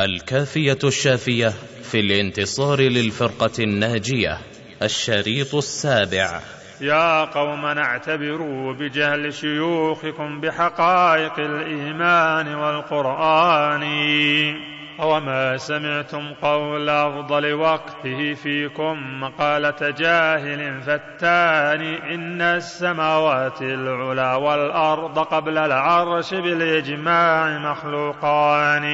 الكافية الشافية في الانتصار للفرقة الناجية الشريط السابع. يا قوم اعتبروا بجهل شيوخكم بحقائق الإيمان والقرآن. وما سمعتم قول أفضل وقته فيكم مقالة جاهل فتان إن السماوات العلا والأرض قبل العرش بالإجماع مخلوقان.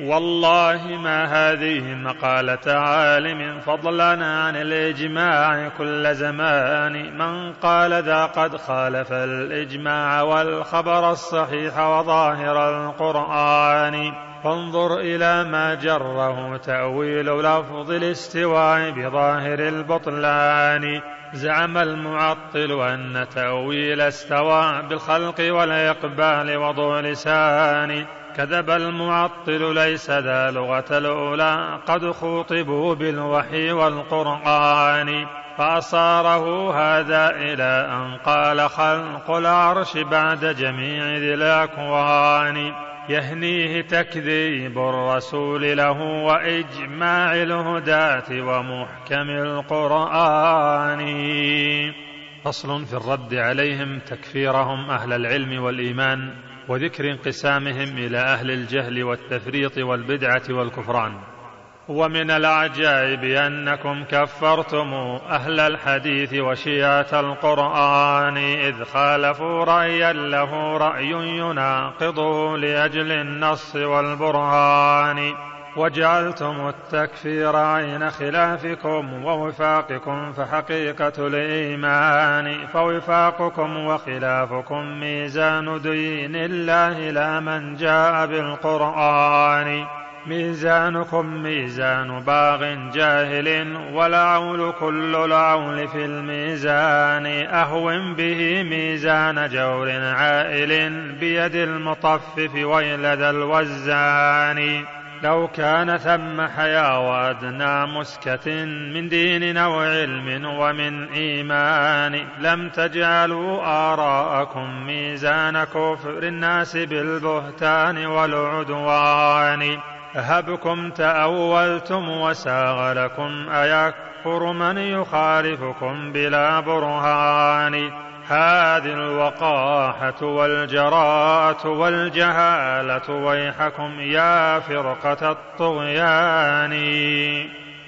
والله ما هذه مقالة عالم فضلا عن الإجماع كل زمان. من قال ذا قد خالف الإجماع والخبر الصحيح وظاهر القرآن. فانظر إلى ما جره تأويل لفظ الاستواء بظاهر البطلان. زعم المعطل أن تأويل استوى بالخلق والإقبال وضع لسان كذب المعطل ليس ذا لغة الأولى. قد خوطبوا بالوحي والقرآن فأصاره هذا إلى أن قال خلق العرش بعد جميع ذي الأكوان. يهنيه تكذيب الرسول له وإجماع الهداة ومحكم القرآن. فصل في الرد عليهم تكفيرهم أهل العلم والإيمان. وذكر انقسامهم إلى أهل الجهل والتفريط والبدعة والكفران. ومن العجائب أنكم كفرتم أهل الحديث وشيعة القرآن إذ خالفوا رأيا له رأي يناقضه لأجل النص والبرهان. وجعلتم التكفير عين خلافكم ووفاقكم فحقيقة الإيمان فوفاقكم وخلافكم ميزان دين الله لا من جاء بالقرآن. ميزانكم ميزان باغ جاهل والعول كل العول في الميزان. أهون به ميزان جور عائل بيد المطفف ويل ذا الوزان. لو كان ثم حيا وأدنى مسكة من دين أو علم ومن إيمان لم تجعلوا آراءكم ميزان كفر الناس بالبهتان والعدوان. هبكم تأولتم وساغ لكم أيكفر من يخالفكم بلا برهان. هذه الوقاحة والجراءة والجهالة ويحكم يا فرقة الطغيان.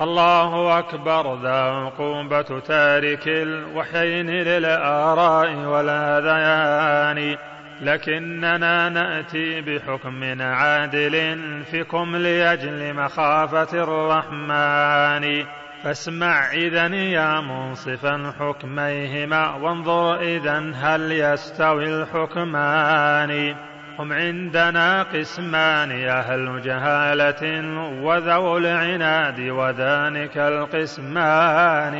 الله أكبر ذا عقوبة تارك الوحيين للآراء والهذيان لكننا نأتي بحكم عادل فيكم لأجل مخافة الرحمن. فاسمع اذا يا منصفا حكميهما وانظر اذا هل يستوي الحكمان. هم عندنا قسمان أهل جهالة وذو العناد وذلك القسمان.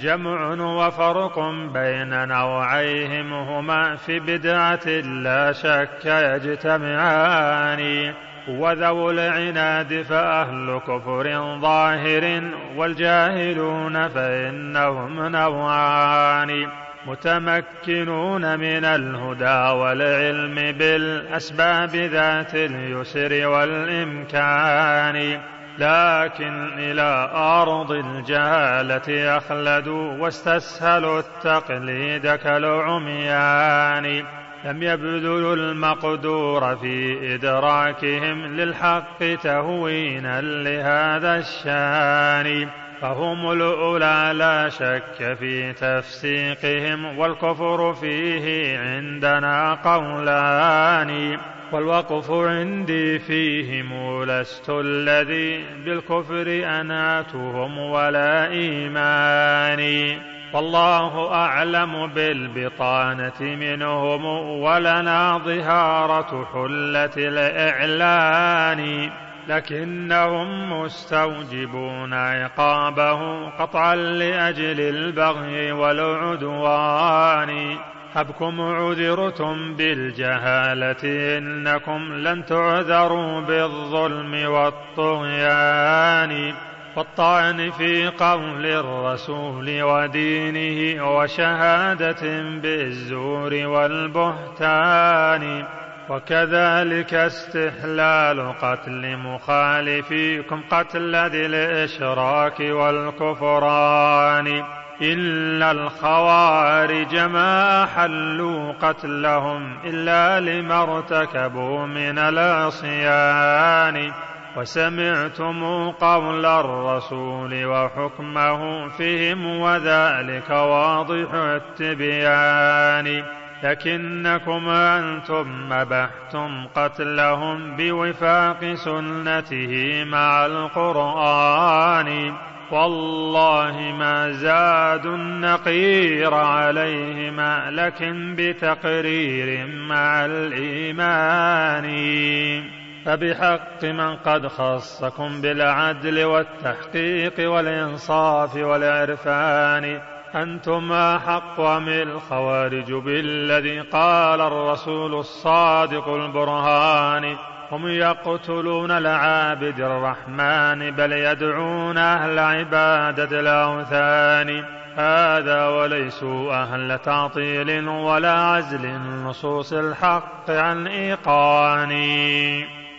جمع وفرق بين نوعيهم هما في بدعة لا شك يجتمعان. وذو العناد فأهل كفر ظاهر والجاهلون فإنهم نوعان متمكنون من الهدى والعلم بالأسباب ذات اليسر والإمكان. لكن إلى أرض الجهالة أخلدوا واستسهلوا التقليد كالعميان. لم يبذلوا المقدور في إدراكهم للحق تهوينا لهذا الشان. فهم الأولى لا شك في تفسيقهم والكفر فيه عندنا قولان. والوقف عندي فيهم لست الذي بالكفر أناتهم ولا إيماني. والله أعلم بالبطانة منهم ولنا ظهارة حلة الإعلان لكنهم مستوجبون عقابه قطعا لأجل البغي والعدوان. هبكم عذرتم بالجهالة إنكم لن تعذروا بالظلم والطغيان. والطعن في قول الرسول ودينه وشهادة بالزور والبهتان. وكذلك استحلال قتل مخالفيكم قتل ذي الإشراك والكفران. إلا الخوارج ما حلوا قتلهم إلا لما ارتكبوا من العصيان. وسمعتم قول الرسول وحكمه فيهم وذلك واضح التبيان. لكنكم أنتم مبحتم قتلهم بوفاق سنته مع القرآن. والله ما زادوا النقير عليهما لكن بتقرير مع الإيمان. فبحق من قد خصكم بالعدل والتحقيق والإنصاف والعرفان. أنتم أحق أم الخوارج بالذي قال الرسول الصادق البرهان؟ هم يقتلون العابد الرحمن بل يدعون أهل عبادة الأوثان. هذا وليسوا أهل تعطيل ولا عزل نصوص الحق عن إيقان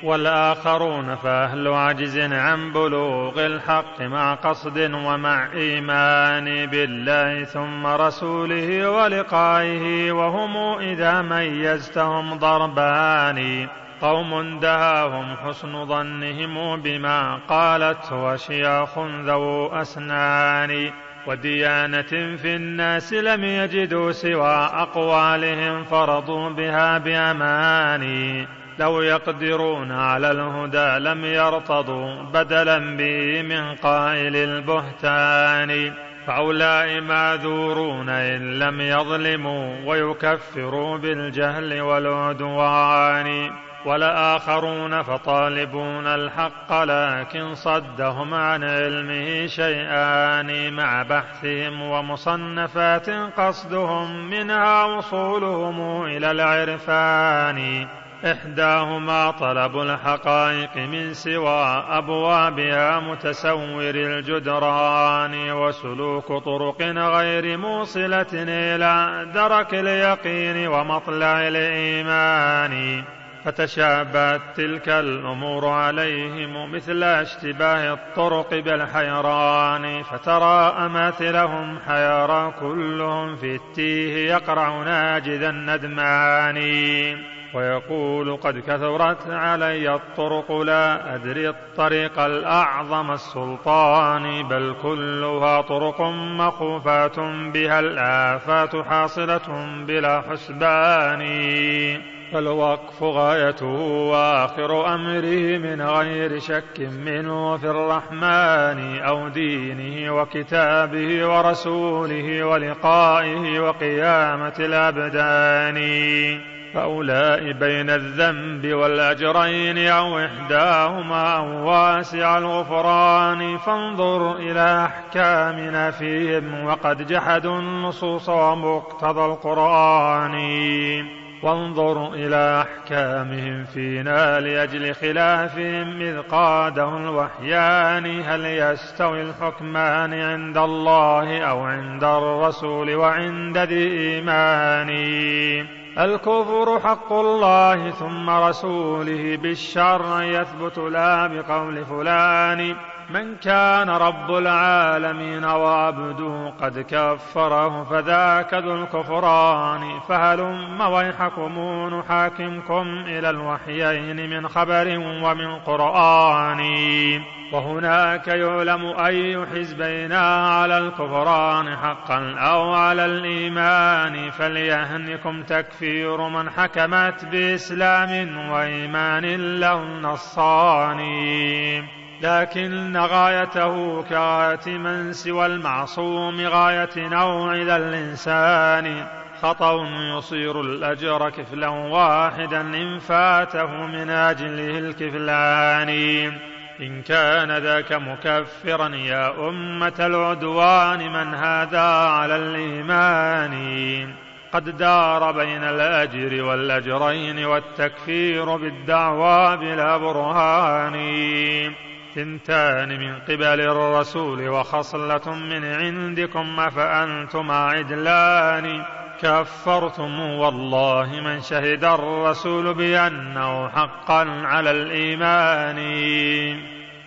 والآخرون فأهل عجز عن بلوغ الحق مع قصد ومع إيمان بالله ثم رسوله ولقائه وهم إذا ميزتهم ضربان قوم دهاهم حسن ظنهم بما قالت وشياخ ذو أسنان وديانة في الناس لم يجدوا سوى أقوالهم فرضوا بها بأماني لو يقدرون على الهدى لم يرتضوا بدلا به من قائل البهتان. فأولئك معذورون إن لم يظلموا ويكفروا بالجهل والعدوان. والآخرون فطالبون الحق لكن صدهم عن علمه شيئان. مع بحثهم ومصنفات قصدهم منها وصولهم إلى العرفان. إحداهما طلب الحقائق من سوى أبوابها متسور الجدران وسلوك طرق غير موصلة إلى درك اليقين ومطلع الإيمان. فتشابهت تلك الأمور عليهم مثل اشتباه الطرق بالحيران. فترى أماثلهم حيارى كلهم في التيه يقرع ناجذ الندمان. ويقول قد كثرت علي الطرق لا أدري الطريق الأعظم السلطان بل كلها طرق مخوفات بها الآفات حاصلة بلا حسبان. فالوقف غايته وآخر أمره من غير شك منه في الرحمن أو دينه وكتابه ورسوله ولقائه وقيامة الأبدان. فأولئك بين الذنب والأجرين أو إحداهما واسع الغفران. فانظر إلى أحكامنا فيهم وقد جحدوا النصوص ومقتضى القرآن. وانظر إلى أحكامهم فينا لأجل خلافهم إذ قاده الوحيان هل يستوي الحكمان عند الله أو عند الرسول وعند ذي إيمان. الكفر حق الله ثم رسوله بالشر يثبت لا بقول فلان. من كان رب العالمين وعبده قد كفره فذاك ذو الكفران. فهلم ويحكم نحاكمكم إلى الوحيين من خبر ومن قرآن. وهناك يعلم أي حزبين على الكفران حقا أو على الإيمان فليهنكم تكفير من حكمت بإسلام وإيمان له النصان لكن غايته كغاية من سوى المعصوم غاية نوع ذا الإنسان. خطأ يصير الأجر كفلا واحدا إن فاته من أجله الكفلان إن كان ذاك مكفرا يا أمة العدوان من هذا على الإيمان؟ قد دار بين الأجر والأجرين والتكفير بالدعوى بلا برهان. ثنتان من قبل الرسول وخصلة من عندكم أفأنتما عدلان؟ كفرتم والله من شهد الرسول بأنه حقا على الإيمان.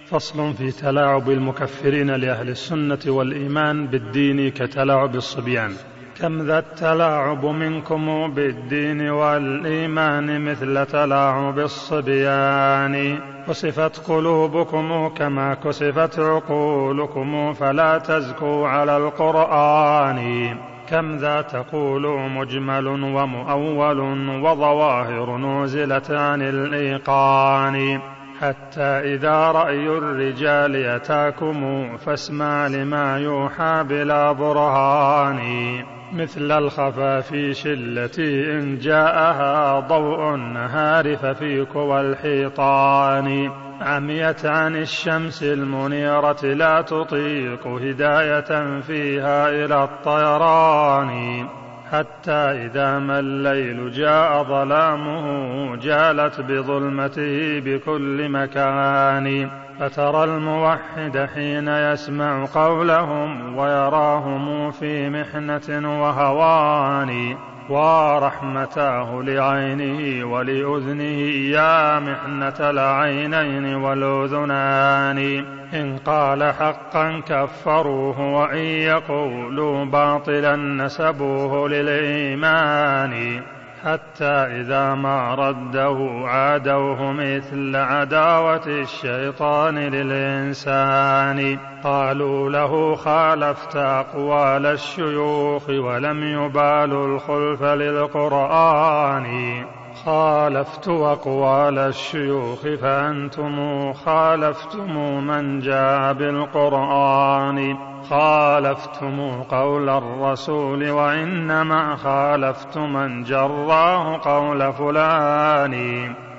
فصل في تلاعب المكفرين لأهل السنة والإيمان بالدين كتلاعب الصبيان. كم ذا التلاعب منكم بالدين والإيمان مثل تلاعب الصبيان؟ كسفت قلوبكم كما كسفت عقولكم فلا تزكوا على القرآن. كم ذا تقول مجمل ومؤول وظواهر نوزلت عن الإيقان. حتى إذا رأي الرجال يتاكم فاسمع لما يوحى بلا برهان. مثل الخفافيش التي إن جاءها ضوء النهار ففيك والحيطان عميت عن الشمس المنيرة لا تطيق هداية فيها إلى الطيران. حتى إذا ما الليل جاء ظلامه جالت بظلمته بكل مكان. فترى الموحد حين يسمع قولهم ويراهم في محنة وهوان. ورحمتاه لعينه ولأذنه يا محنة العينين والأذنان. إن قال حقا كفروه وإن يقولوا باطلا نسبوه للإيمان. حتى إذا ما رده عادوه مثل عداوة الشيطان للإنسان. قالوا له خالفت أقوال الشيوخ ولم يبالوا الخلف للقرآن. خالفت أقوال الشيوخ فأنتم خالفتم من جاء بالقرآن. خالفتم قول الرسول وإنما خالفت من جراه قول فلان.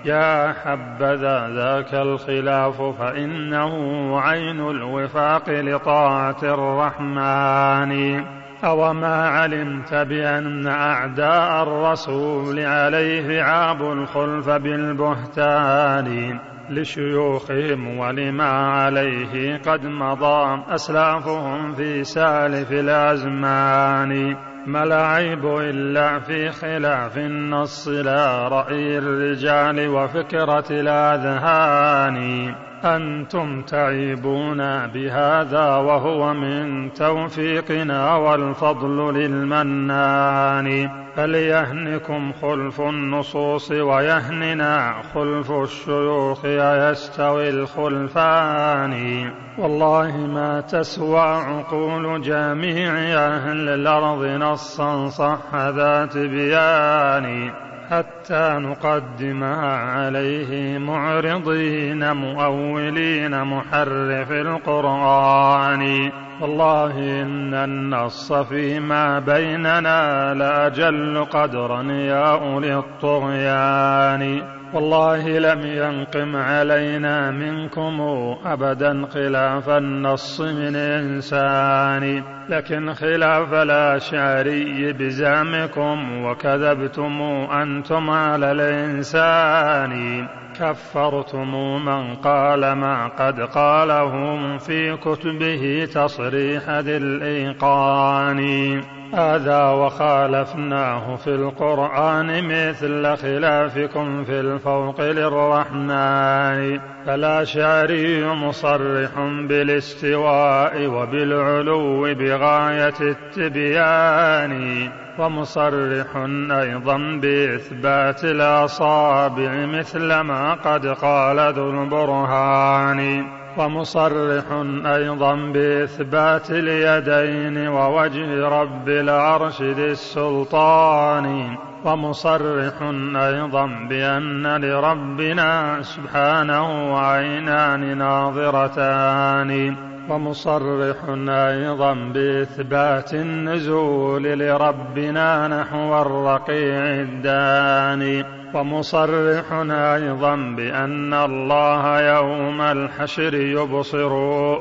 يا حبذا ذاك الخلاف فإنه عين الوفاق لطاعة الرحمن. أوما علمت بأن أعداء الرسول عليه عابوا الخلف بالبهتان. لشيوخهم ولما عليه قد مضى أسلافهم في سالف الأزمان. ما العيب إلا في خلاف النص لا رأي الرجال وفكرة الأذهان. أنتم تعيبون بهذا وهو من توفيقنا والفضل للمنان. فليهنكم خلف النصوص ويهننا خلف الشيوخ أيستوي الخلفان. والله ما تسوى عقول جميع أهل الأرض نصا صح ذات بيان. حتى نقدمها عليه معرضين مؤولين محرف القرآن. والله إن النص فيما بيننا لأجل قدرا يا أولي الطغيان. والله لم ينقم علينا منكم أبدا خلاف النص من إنسان. لكن خلاف الأشعري بزعمكم وكذبتم أنتم على الإنسان. كفرتم من قال ما قد قاله في كتبه تصريح ذي الإيقان. هذا وخالفناه في القرآن مثل خلافكم في الفوق للرحمن. فالأشعري مصرح بالاستواء وبالعلو بغاية التبيان. ومصرح أيضا بإثبات الأصابع مثل ما قد قال ذو البرهان. ومصرح أيضا بإثبات اليدين ووجه رب العرش ذي السلطان. ومصرح أيضا بأن لربنا سبحانه عينان ناظرتان. ومصرح أيضا بإثبات النزول لربنا نحو الرقيع الداني. ومصرح أيضا بأن الله يوم الحشر يبصر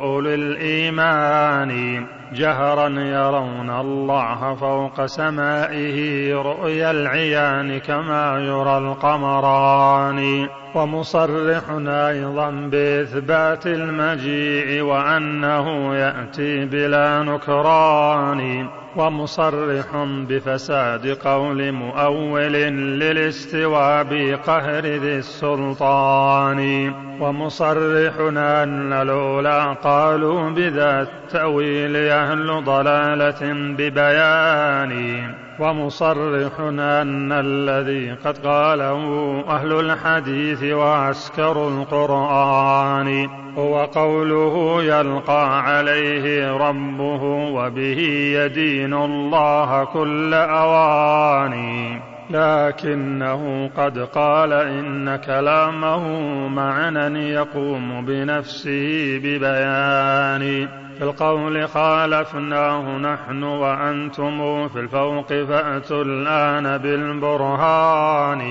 أولي الإيمان جهرا يرون الله فوق سمائه رؤيا العيان كما يرى القمران. ومصرح أيضا بإثبات المجيء وأنه يأتي بلا نكران. ومصرح بفساد قول مؤول للاستواء بقهر ذي السلطان. ومصرح أن الأولى قالوا بذا التأويل أهل ضلالة ببيان. ومصرح أن الذي قد قاله أهل الحديث وعسكر القرآن. هو قوله يلقى عليه ربه وبه يدين الله كل أواني. لكنه قد قال إن كلامه معنى يقوم بنفسه ببيان. في القول خالفناه نحن وأنتم في الفوق فأتوا الآن بالبرهان.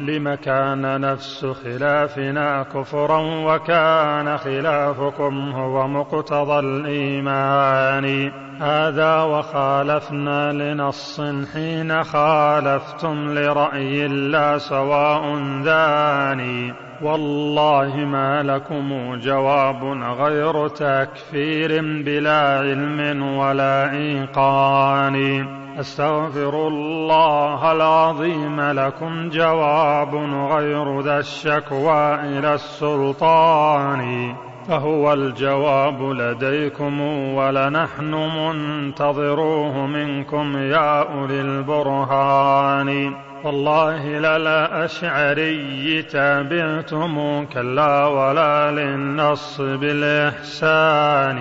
لم كان نفس خلافنا كفرا وكان خلافكم هو مقتضى الإيمان. هذا وخالفنا لنص حين خالفتم لرأي لا سواء ذاني والله ما لكم جواب غير تكفير بلا علم ولا إيقان. أستغفر الله العظيم لكم جواب غير ذا الشكوى إلى السلطان فهو الجواب لديكم ولنحن منتظروه منكم يا أولي البرهان والله للا أشعري تابعتم كلا ولا للنص بالإحسان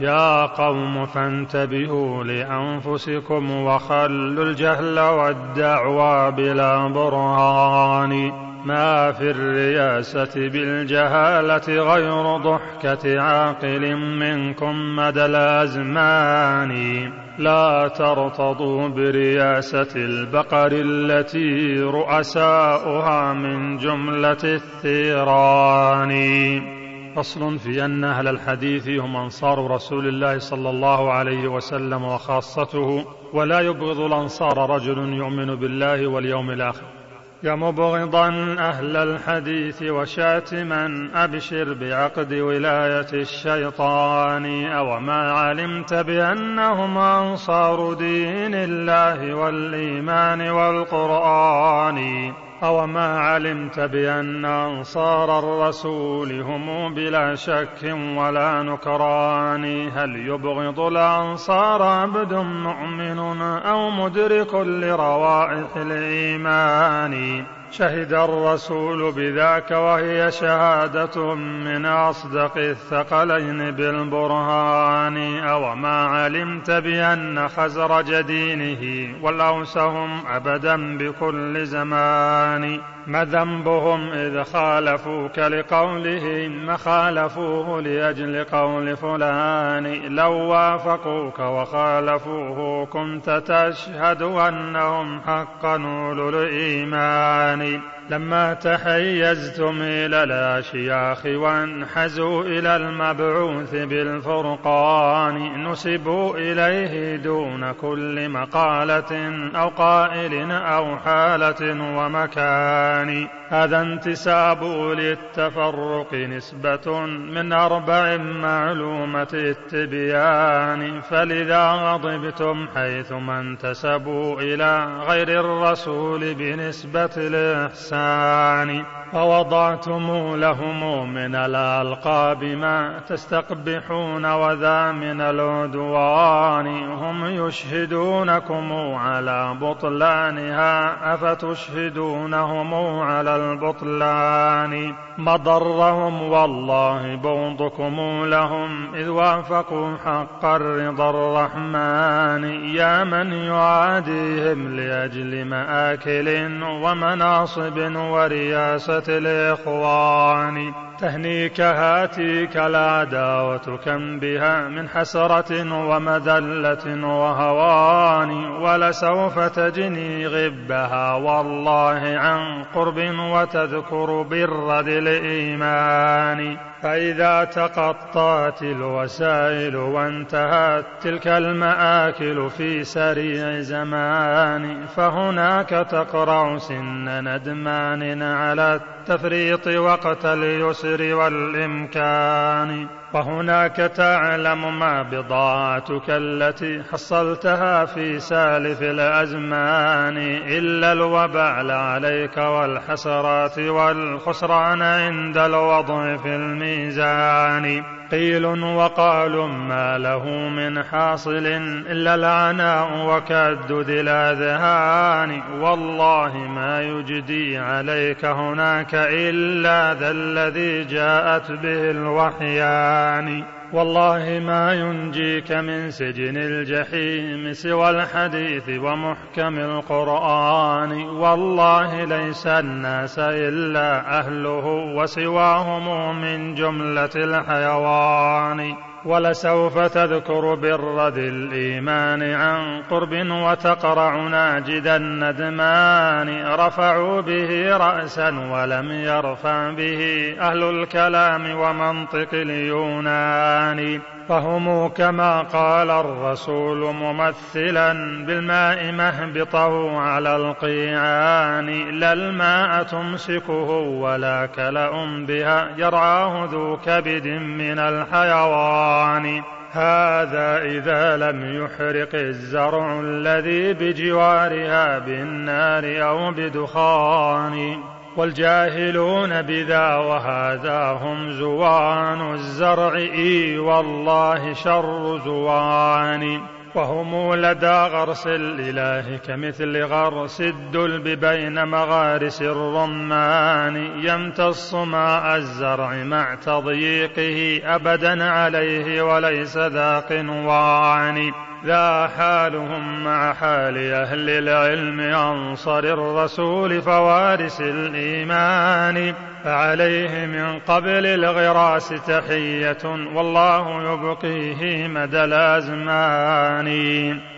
يا قوم فانتبهوا لأنفسكم وخلوا الجهل والدعوى بلا برهان. ما في الرياسة بالجهالة غير ضحكة عاقل منكم مدى الأزمان. لا ترتضوا برياسة البقر التي رؤساؤها من جملة الثيران. فصل في أن أهل الحديث هم أنصار رسول الله صلى الله عليه وسلم وخاصته ولا يبغض الأنصار رجل يؤمن بالله واليوم الآخر. يا مبغضا أهل الحديث وشاتما أبشر بعقد ولاية الشيطان. أوما علمت بأنهم أنصار دين الله والإيمان والقرآن؟ أوما علمت بأن أنصار الرسول هم بلا شك ولا نكران. هل يبغض الأنصار عبد مؤمن أو مدرك لروائح الإيمان؟ شهد الرسول بذاك وهي شهادة من أصدق الثقلين بالبرهان. أوما علمت بأن خزرج دينه والأوس هم أبدا بكل زمان. ما ذنبهم إذ خالفوك لقوله ما خالفوه لأجل قول فلان. لو وافقوك وخالفوه كنت تشهد أنهم حقا أولو الإيمان. القرآن لما تحيزتم إلى الأشياخ وانحزوا إلى المبعوث بالفرقان نسبوا إليه دون كل مقالة أو قائل أو حالة ومكان. هذا انتساب للتفرق نسبة من أربع معلومة التبيان فلذا غضبتم حيثما انتسبوا إلى غير الرسول بنسبة الإحسان. فوضعتم لهم من الألقاب ما تستقبحون وذا من العدوان. هم يشهدونكم على بطلانها أفتشهدونهم على البطلان. مضرهم والله بغضكم لهم إذ وافقوا حق الرضا الرحمن. يا من يعاديهم لأجل مآكل ومناصب ورياسة الإخوان. تهنيك هاتيك العداوة كم بها من حسرة ومذلة وهوان ولسوف تجني غبها والله عن قرب وتذكر بالرد الإيمان. فإذا تقطعت الوسائل وانتهت تلك المآكل في سريع زمان فهناك تقرع سن ندمان على التفريط وقت اليسر والإمكان. وهناك تعلم ما بضاعتك التي حصلتها في سالف الأزمان. إلا الوبال عليك والحسرات والخسران عند الوضع في الميزان. قيل وقال ما له من حاصل إلا العناء وكد ذي الأذهان. والله ما يجدي عليك هناك إلا ذا الذي جاءت به الوحيان. والله ما ينجيك من سجن الجحيم سوى الحديث ومحكم القرآن. والله ليس الناس إلا أهله وسواهم من جملة الحيوان. ولسوف تذكر ذي الإيمان عن قرب وتقرع ناجد الندمان. رفعوا به رأسا ولم يرفع به أهل الكلام ومنطق اليونان. فهم كما قال الرسول ممثلا بالماء مهبطه على القيعان. لا الماء تمسكه ولا كلأ بها يرعاه ذو كبد من الحيوان. هذا إذا لم يحرق الزرع الذي بجوارها بالنار أو بدخان. والجاهلون بذا وهذا هم زوان الزرع. إي والله شر زوان. وهم لدى غرس الإله كمثل غرس الدلب بين مغارس الرمان. يمتص ماء الزرع مع تضييقه أبدا عليه وليس ذا قنوان ذا حالهم مع حال أهل العلم أنصر الرسول فوارس الإيمان. فعليه من قبل الغراس تحية والله يبقيه مدى الأزمان.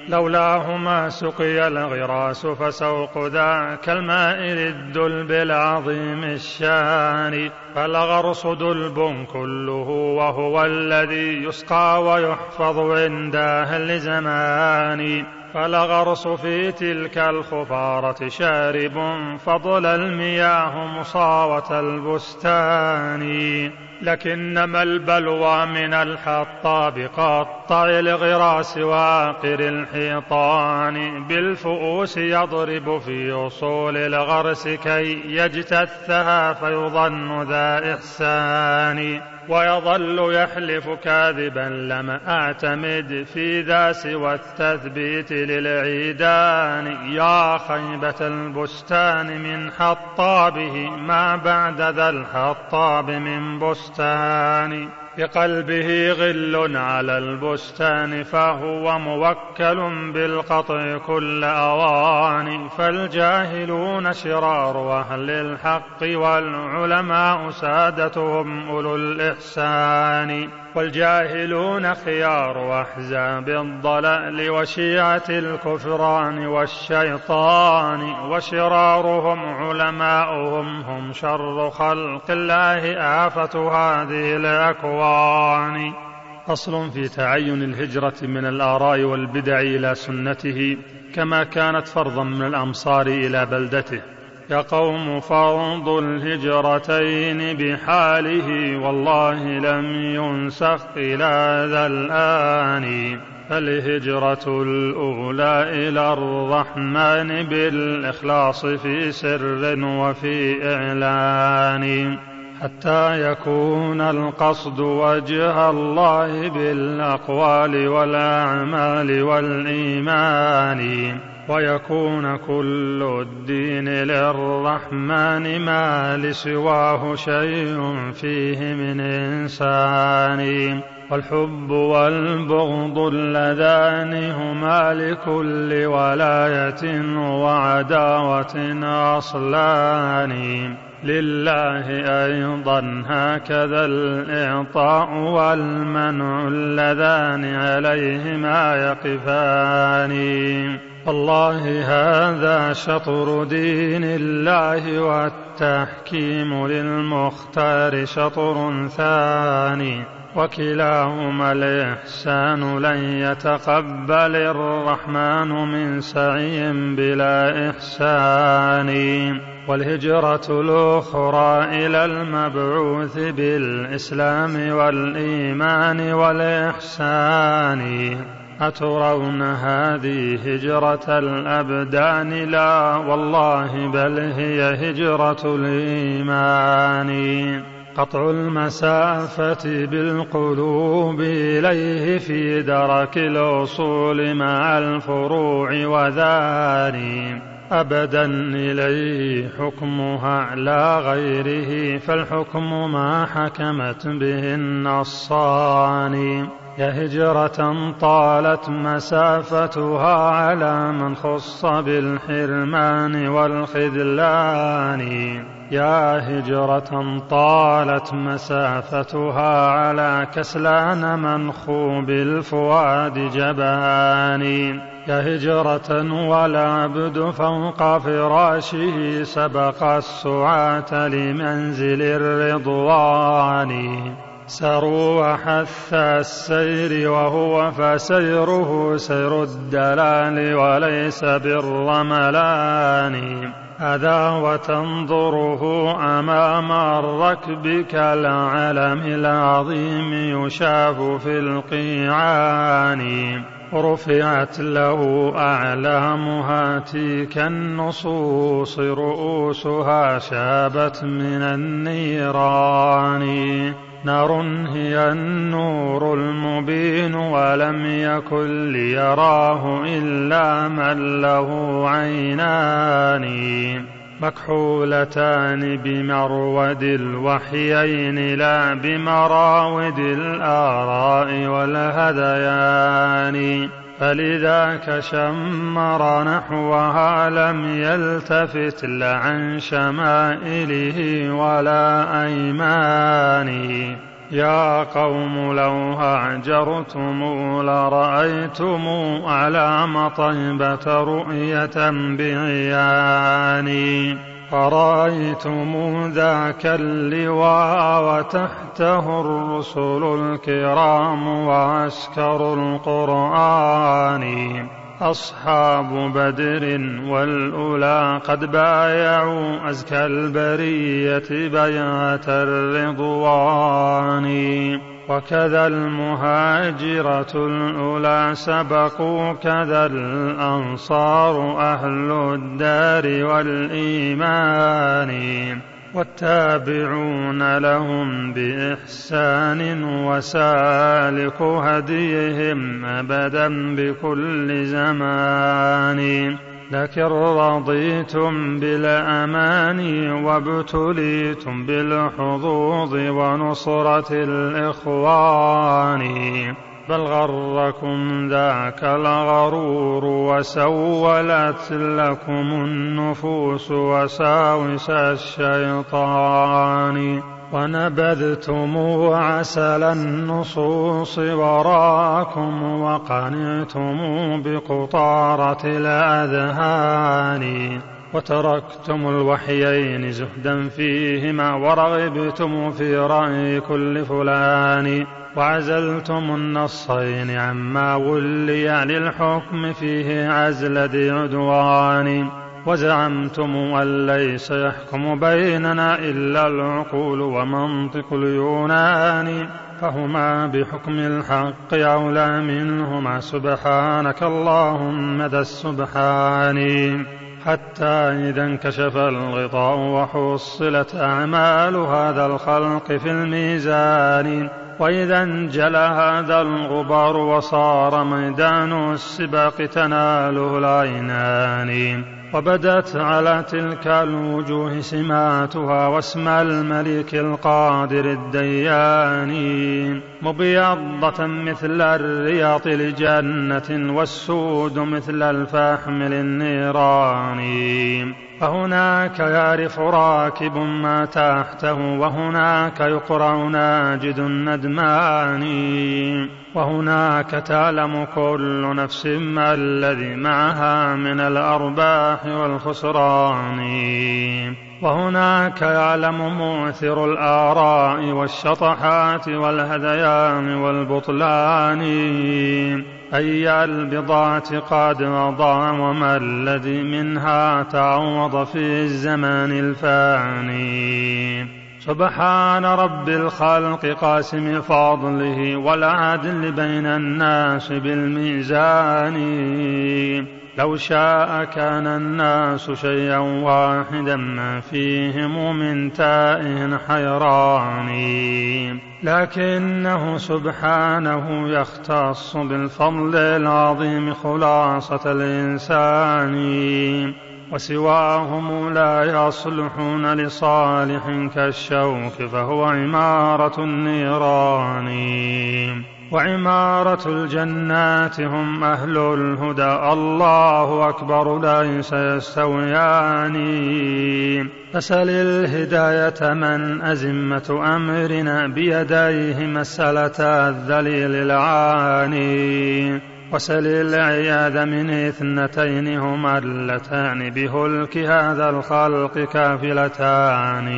لولاه ما سقي الغراس فسوق ذاك الماء للدلب العظيم الشان. فالغرس دلب كله وهو الذي يسقى ويحفظ عند أهل زمان فالغرس في تلك الخفارة شارب فضل المياه مصاوة البستان. لكنما البلوى من الحطاب قطع الغراس واقر الحيطان؟ بالفؤوس يضرب في أصول الغرس كي يجتثها فيظن ذا إحسان. ويظل يحلف كاذبا لم أعتمد في ذا سوى التثبيت للعيدان. يا خيبة البستان من حطابه ما بعد ذا الحطاب من بستان. بقلبه غل على البستان فهو موكل بالقطع كل أوان فالجاهلون شرار أهل الحق والعلماء سادتهم أولو الإحسان. والجاهلون خيار أحزاب الضلال وشيعة الكفران والشيطان وشرارهم علماؤهم هم شر خلق الله آفة هذه الأكوان. فصل في تعين الهجرة من الآراء والبدع إلى سنته كما كانت فرضا من الأمصار إلى بلدته. يا قوم فرض الهجرتين بحاله والله لم ينسخ إلى ذا الآن. فالهجرة الأولى إلى الرحمن بالإخلاص في سر وفي إعلان. حتى يكون القصد وجه الله بالأقوال والأعمال والإيمان. ويكون كل الدين للرحمن ما لسواه شيء فيه من إنسان. والحب والبغض اللذان هما لكل ولاية وعداوة أصلان. لله أيضا هكذا الإعطاء والمنع اللذان عليهما يقفان. والله هذا شطر دين الله والتحكيم للمختار شطر ثاني وكلاهما الإحسان لن يتقبل الرحمن من سعي بلا إحسان والهجرة الأخرى إلى المبعوث بالإسلام والإيمان والإحسان أترون هذه هجرة الأبدان؟ لا والله بل هي هجرة الإيمان. قطع المسافة بالقلوب إليه في درك الأصول مع الفروع وذاني أبدا إليه حكمها على غيره فالحكم ما حكمت به النصان. هجرة طالت مسافتها على من خص بالحرمان والخذلان. يا هجرة طالت مسافتها على كسلان منخوب الفؤاد جبان. يا هجرة والعبد فوق فراشه سبق السعاة لمنزل الرضوان. سروا وحث السير وهو فسيره سير الدلال وليس بالرملان. أذى وتنظره أمام الركب كالعلم العظيم يشاف في القيعان. رفعت له أعلامها تلك النصوص رؤوسها شابت من النيران. نار هي النور المبين ولم يكن ليراه إلا من له عينان. مكحولتان بمرود الوحيين لا بمراود الآراء والهذيان فلذاك شمر نحوها لم يلتفت لعن شمائله ولا أيمانه. يا قوم لو هاجرتم لرأيتم علام طيبة رؤية بعياني. فرأيتم ذاك اللواء وتحته الرسل الكرام وعسكر القرآن. أصحاب بدر والأولى قد بايعوا أزكى البرية بيعة الرضوان. وكذا المهاجرة الأولى سبقوا كذا الأنصار أهل الدار والإيمان. والتابعون لهم بإحسان وسالك هديهم أبدا بكل زمان. لكن رضيتم بالأمان وابتليتم بالحظوظ ونصرة الإخوان. بل غركم ذاك الغرور وسولت لكم النفوس وساوس الشيطان. ونبذتم عسل النصوص وراكم وقنعتم بقطارة الأذهان. وتركتم الوحيين زهدا فيهما ورغبتم في رأي كل فلان وعزلتم النصين عما ولي للحكم فيه عزل ذي عدوان وزعمتم أن ليس يحكم بيننا إلا العقول ومنطق اليونان فهما بحكم الحق أولى منهما سبحانك اللهم ذا السبحان حتى إذا انكشف الغطاء وحصلت أعمال هذا الخلق في الميزان. وإذا انجلى هذا الغبار وصار ميدان السباق تناله العينان. وبدت على تلك الوجوه سماتها واسم الملك القادر الديان. مبيضة مثل الرياط لجنة والسود مثل الفحم للنيران. فهناك يعرف راكب ما تحته وهناك يقرأ ناجد الندمان وهناك تعلم كل نفس ما الذي معها من الأرباح والخسران. وهناك يعلم مؤثر الآراء والشطحات والهذيان والبطلان. أي البضاعة قد مضى وما الذي منها تعوض في الزمان الفاني. سبحان رب الخلق قاسم فضله والعدل بين الناس بالميزان. لو شاء كان الناس شيئا واحدا ما فيهم من تائه حيران. لكنه سبحانه يختص بالفضل العظيم خلاصة الإنسان. وسواهم لا يصلحون لصالح كالشوك فهو عمارة النيران. وعمارة الجنات هم أهل الهدى. الله أكبر ليس يستويان. فسل الهداية من أزمة أمرنا بيديه مسألة الذليل العاني. وسل العياذ من إثنتين هما اللتان. بهلك هذا الخلق كافلتان.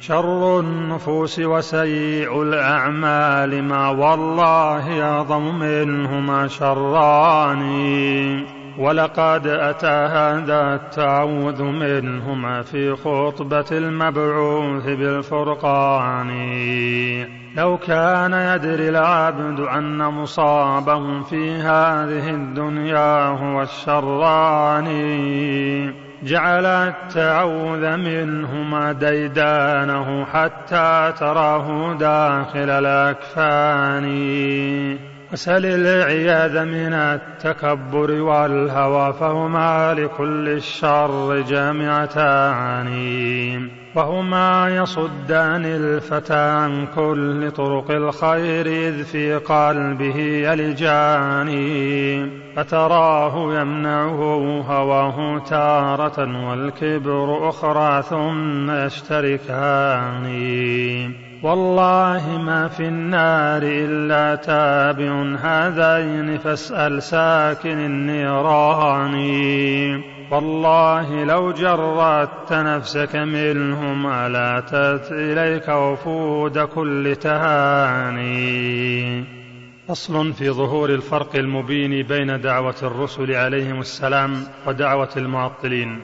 شر النفوس وسيء الأعمال ما والله أعظم منهما شران. ولقد أتى هذا التعوذ منهما في خطبة المبعوث بالفرقان. لو كان يدري العبد أن مصابه في هذه الدنيا هو الشران. جعل التعوذ منهما ديدانه حتى تراه داخل الأكفان. وسل العياذ من التكبر والهوى فهما لكل الشر جامعتان. وهما يصدان الفتى عن كل طرق الخير إذ في قلبه يلجان فتراه يمنعه هواه تارة والكبر أخرى ثم يشتركان. والله ما في النار إلا تابع هذين فاسأل ساكن النيران. والله لو جردت نفسك منهم ألاتت إليك وفود كل تهاني. فصل في ظهور الفرق المبين بين دعوة الرسل عليهم السلام ودعوة المعطلين.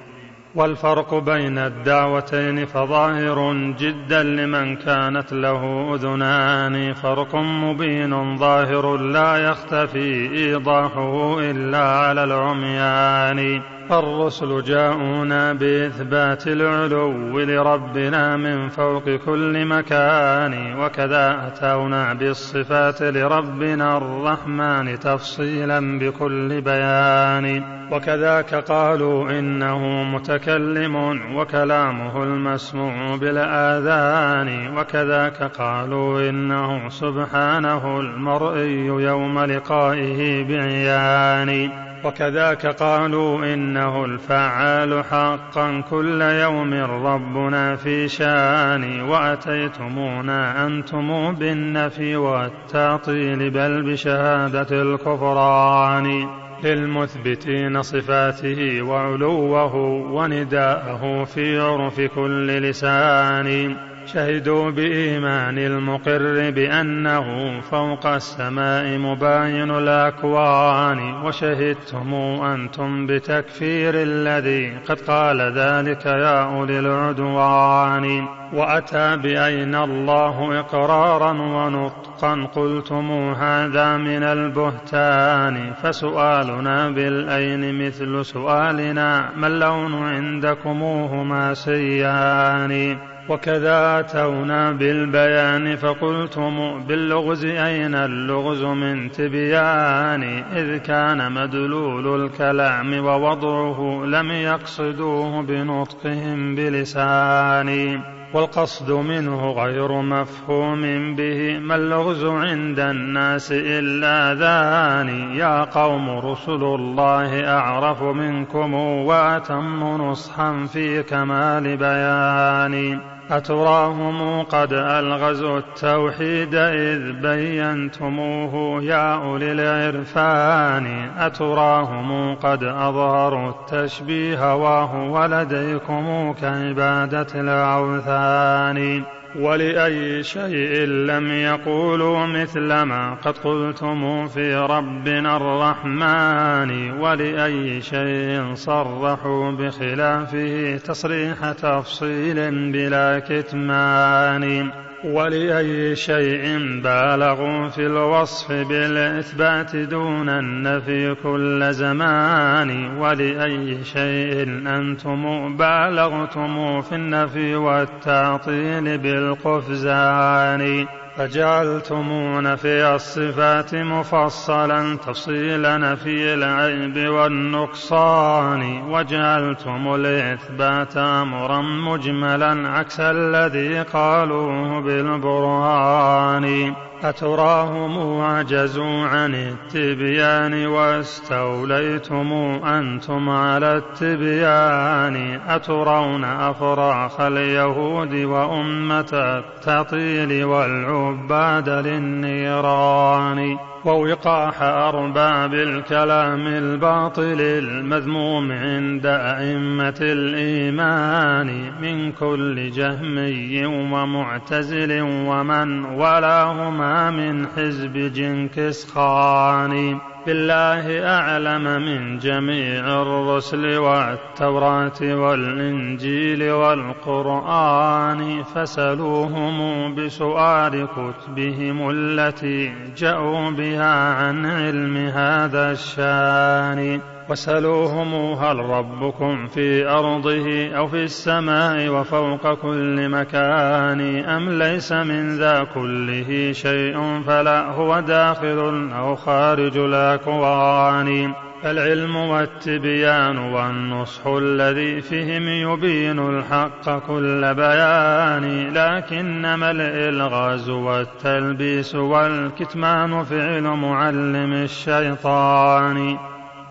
والفرق بين الدعوتين فظاهر جدا لمن كانت له أذنان. فرق مبين ظاهر لا يختفي إيضاحه إلا على العميان. الرسل جاءونا بإثبات العلو لربنا من فوق كل مكان وكذا أتونا بالصفات لربنا الرحمن تفصيلا بكل بيان. وكذاك قالوا إنه متكلم وكلامه المسموع بالآذان وكذاك قالوا إنه سبحانه المرئي يوم لقائه بعيان. وكذاك قالوا إنه الفعال حقا كل يوم ربنا في شان وأتيتمونا أنتم بالنفي والتعطيل بل بشهادة الكفران للمثبتين صفاته وعلوه ونداءه في عرف كل لسان شهدوا بإيمان المقر بأنه فوق السماء مباين الأكوان وشهدتم أنتم بتكفير الذي قد قال ذلك يا أولي العدوان. وأتى بأين الله إقرارا ونطقا؟ قلتم هذا من البهتان فسؤالنا بالأين مثل سؤالنا ما اللون عندكموهما سيان؟ وكذا أتونا بالبيان فقلتم باللغز أين اللغز من تبيان؟ إذ كان مدلول الكلام ووضعه لم يقصدوه بنطقهم بلسان. والقصد منه غير مفهوم به ما اللغز عند الناس إلا ذان. يا قوم رسل الله أعرف منكم وأتم نصحا في كمال بيان. أتراهم قد ألغزوا التوحيد إذ بينتموه يا أولي العرفان. أتراهم قد أظهروا التشبيه وهو لديكم كعبادة الأوثان. ولأي شيء لم يقولوا مثل ما قد قلتم في ربنا الرحمن. ولأي شيء صرحوا بخلافه تصريح تفصيل بلا كتمان. ولأي شيء بالغوا في الوصف بالإثبات دون النفي كل زمان ولأي شيء أنتم بالغتم في النفي والتعطيل بالقفزان. فجعلتم نفي الصفات مفصلا تفصيل نفي العيب والنقصان وجعلتم الإثبات أمرا مجملا عكس الذي قالوه بالبرهان. أتراهم عجزوا عن التبيان واستوليتم أنتم على التبيان أترون أفراخ اليهود وأمة التطيل والعباد للنيران ووقاح أرباب الكلام الباطل المذموم عند أئمة الإيمان من كل جهمي ومعتزل ومن ولاهما من حزب جنكس خان بالله أعلم من جميع الرسل والتوراة والإنجيل والقرآن فسلوهم بسؤال كتبهم التي جاءوا بها عن علم هذا الشان. وسلوهم هل ربكم في أرضه أو في السماء وفوق كل مكان أم ليس من ذا كله شيء فلا هو داخل أو خارج الأكوان العلم والتبيان والنصح الذي فيهم يبين الحق كل بيان لكنما الإلغاز والتلبيس والكتمان فعل معلم الشيطان.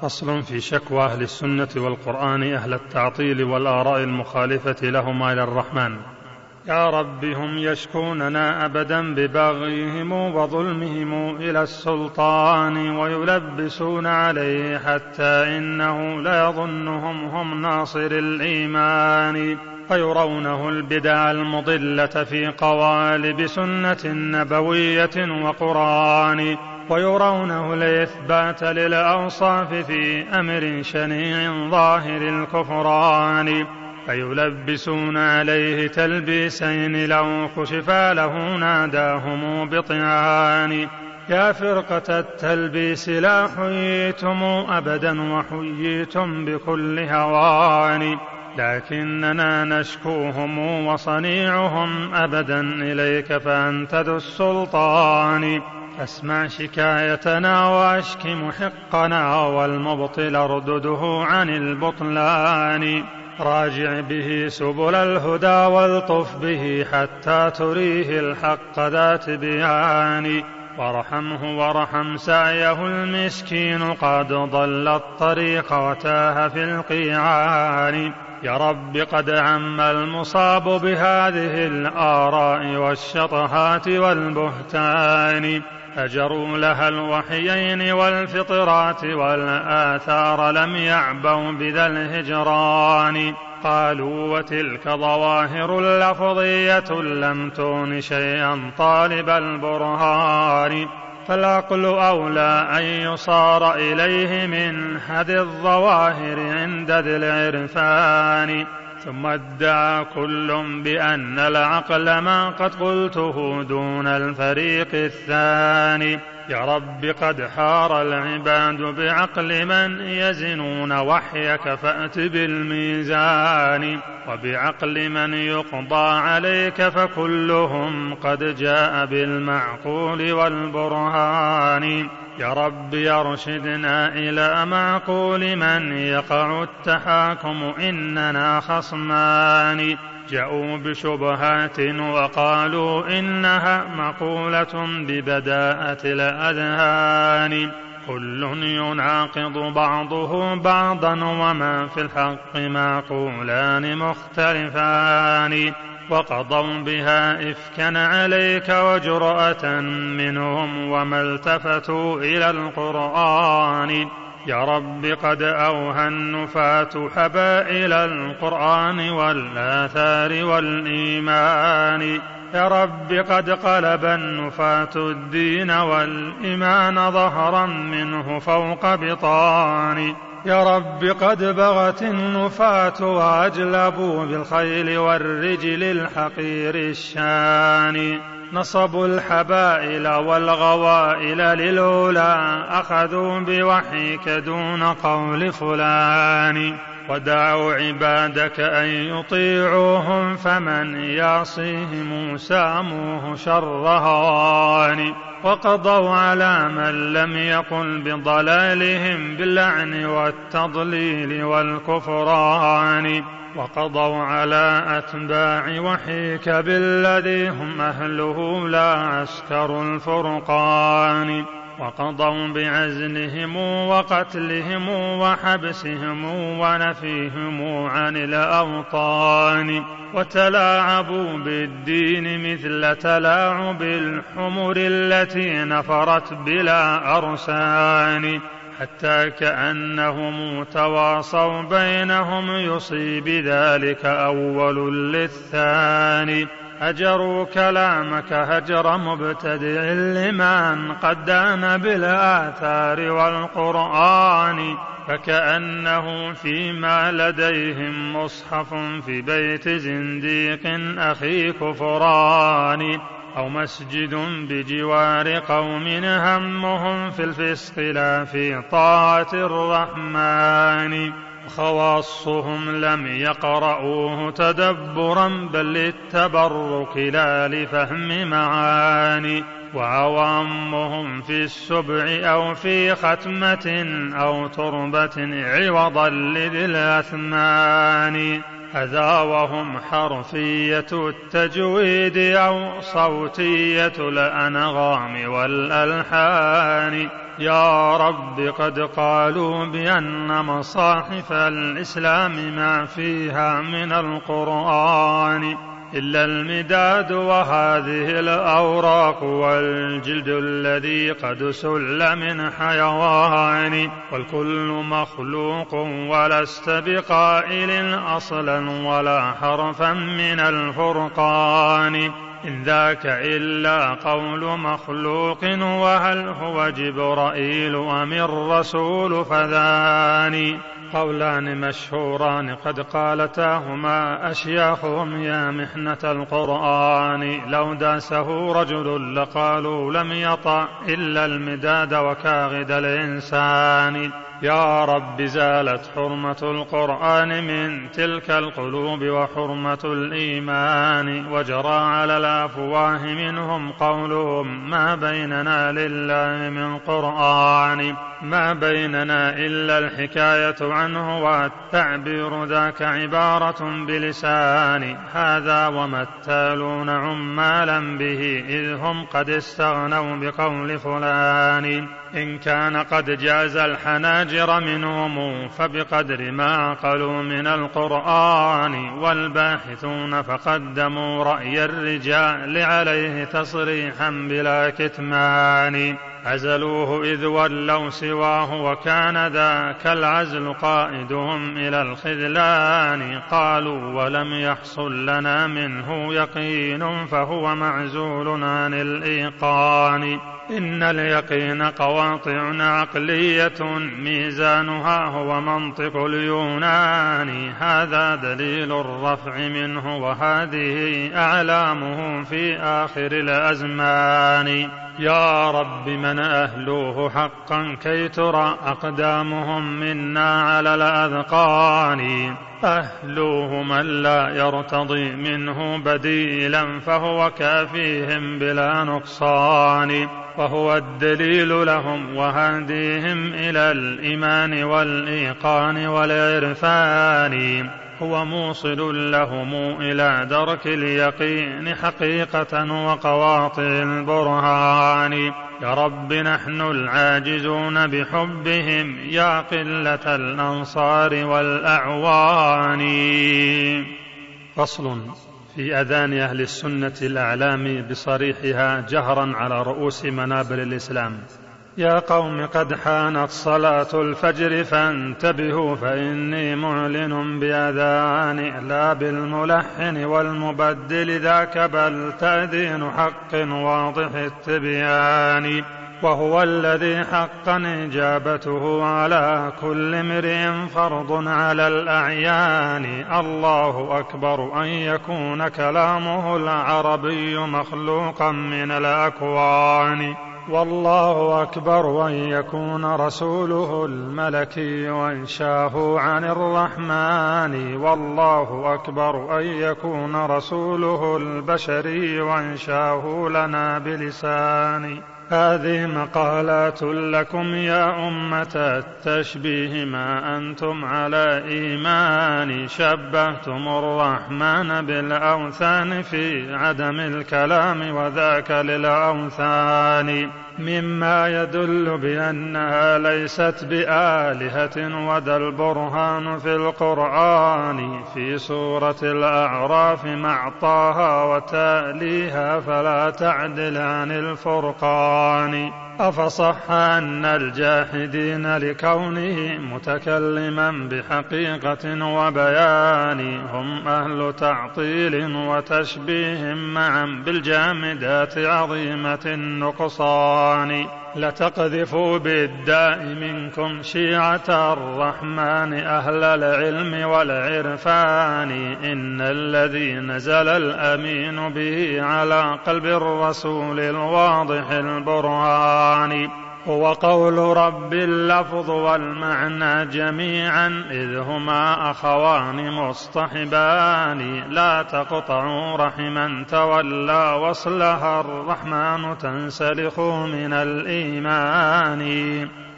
فصل في شكوى أهل السنة والقرآن أهل التعطيل والآراء المخالفة لهما إلى الرحمن. يا رب هم يشكوننا أبدا ببغيهم وظلمهم إلى السلطان ويلبسون عليه حتى إنه لا يظنهم هم ناصر الإيمان. فيرونه البدع المضلة في قوالب سنة نبوية وقرآن. ويرونه الإثبات للأوصاف في أمر شنيع ظاهر الكفران. فيلبسون عليه تلبيسين لو كشفا له ناداهم بطعان. يا فرقة التلبيس لا حييتم أبدا وحييتم بكل هوان. لكننا نشكوهم وصنيعهم أبدا إليك فأنت ذو السلطان. أسمع شكايتنا وأشك محقنا والمبطل اردده عن البطلان. راجع به سبل الهدى والطف به حتى تريه الحق ذات بيان. وارحمه وارحم سعيه المسكين قد ضل الطريق وتاه في القيعان. يا رب قد عم المصاب بهذه الآراء والشطحات والبهتان. أجروا لها الوحيين والفطرات والآثار لم يعبوا بذا الهجران. قالوا وتلك ظواهر لفظية لم تغن شيئا طالب البرهان. فالعقل أولى أن يصار إليه من هذه الظواهر عند ذي العرفان. ثم ادعى كل بأن العقل ما قد قلته دون الفريق الثاني. يا رب قد حار العباد بعقل من يزنون وحيك فأت بالميزان وبعقل من يقضى عليك فكلهم قد جاء بالمعقول والبرهان يا رب يرشدنا إلى معقول من يقع التحاكم إننا خصمان جاءوا بشبهات وقالوا إنها مقولة ببداءة الأذهان. كل يناقض بعضه بعضا وما في الحق معقولان مختلفان. وقضوا بها إفكا عليك وجرأة منهم وما التفتوا إلى القرآن. يا رب قد أوهى النفاة حبائل القرآن والآثار والإيمان. يا رب قد قلب النفاة الدين والإيمان ظهرا منه فوق بطان. يا رب قد بغت النفاة وأجلبوا بالخيل والرجل الحقير الشان. نصبوا الحبائل والغوائل للأولى أخذوا بوحيك دون قول فلان. ودعوا عبادك أن يطيعوهم فمن يعصيهم ساموه شر هوان وقضوا على من لم يقل بضلالهم باللعن والتضليل والكفران. وقضوا على أتباع وحيك بالذي هم أهله لا عسكر الفرقان. وقضوا بعزلهم وقتلهم وحبسهم ونفيهم عن الأوطان. وتلاعبوا بالدين مثل تلاعب الحمر التي نفرت بلا أرسان. حتى كأنهم تواصوا بينهم يصيب ذلك أول للثاني. هجروا كلامك هجر مبتدع لمن قد دان بالآثار والقرآن فكأنه فيما لديهم مصحف في بيت زنديق أخي كفران. أو مسجد بجوار قوم همهم في الفسق لا في طاعة الرحمن. خواصهم لم يقرؤوه تدبرا بل للتبرك لا لفهم معاني. وعوامهم في السبع أو في ختمة أو تربة عوضا لذي الأثمان. هذا وهم حرفية التجويد أو صوتية الأنغام والألحان. يا رب قد قالوا بأن مصاحف الإسلام ما فيها من القرآن. إلا المداد وهذه الأوراق والجلد الذي قد سل من حيوان. والكل مخلوق ولست بقائل أصلا ولا حرفا من الفرقان. إن ذاك إلا قول مخلوق وهل هو جبرائيل أم الرسول فذاني. قولان مشهوران قد قالتاهما أشياخهم يا محنة القرآن لو داسه رجل لقالوا لم يطع إلا المداد وكاغد الإنسان يا رب زالت حرمة القرآن من تلك القلوب وحرمة الإيمان وجرى على الأفواه منهم قولهم ما بيننا لله من قرآن ما بيننا إلا الحكاية عنه والتعبير ذاك عبارة بلسان هذا وما التالون عمالا به إذ هم قد استغنوا بقول فلان إن كان قد جاز الحناجر منهم فبقدر ما عقلوا من القرآن والباحثون فقدموا رأي الرجال عليه تصريحا بلا كتمان. عزلوه إذ ولوا سواه وكان ذاك العزل قائدهم إلى الخذلان. قالوا ولم يحصل لنا منه يقين فهو معزول عن الإيقان. إن اليقين قواطع عقلية ميزانها هو منطق اليونان. هذا دليل الرفع منه وهذه أعلامه في آخر الأزمان. يا رب من أهلوه حقا كي ترى أقدامهم منا على الأذقان. أهلوه من لا يرتضي منه بديلا فهو كافيهم بلا نقصان. وهو الدليل لهم وهديهم إلى الإيمان والإيقان والعرفان. هو موصل لهم إلى درك اليقين حقيقة وقواطع البرهان. يا رب نحن العاجزون بحبهم يا قلة الأنصار والأعوان. فصل في أذان أهل السنة الأعلام بصريحها جهرا على رؤوس منابر الإسلام. يا قوم قد حانت صلاة الفجر فانتبهوا فإني معلن بأذان لا بالملحن والمبدل ذاك بل تأذين حق واضح التبيان وهو الذي حقا إجابته على كل امرئ فرض على الأعيان الله أكبر أن يكون كلامه العربي مخلوقا من الأكوان والله أكبر أن يكون رسوله الملكي وإنشاه عن الرحمن. والله أكبر أن يكون رسوله البشري وإنشاه لنا بلسان هذه مقالات لكم يا أمة التشبيه ما أنتم على إيمان. شبهتم الرحمن بالأوثان في عدم الكلام وذاك للأوثان. مما يدل بأنها ليست بآلهة وذا البرهان في القرآن في سورة الأعراف مع طه وتأليها فلا تعدل عن الفرقان. أفصح أن الجاحدين لكونه متكلما بحقيقة وبيان هم أهل تعطيل وتشبيه معا بالجامدات عظيمة النقصان. لتقذفوا بالداء منكم شيعة الرحمن أهل العلم والعرفان. إن الذي نزل الأمين به على قلب الرسول الواضح البرهان. هو قول رب اللفظ والمعنى جميعا إذ هما أخوان مصطحبان. لا تقطعوا رحما تولى وصلها الرحمن تنسلخ من الإيمان.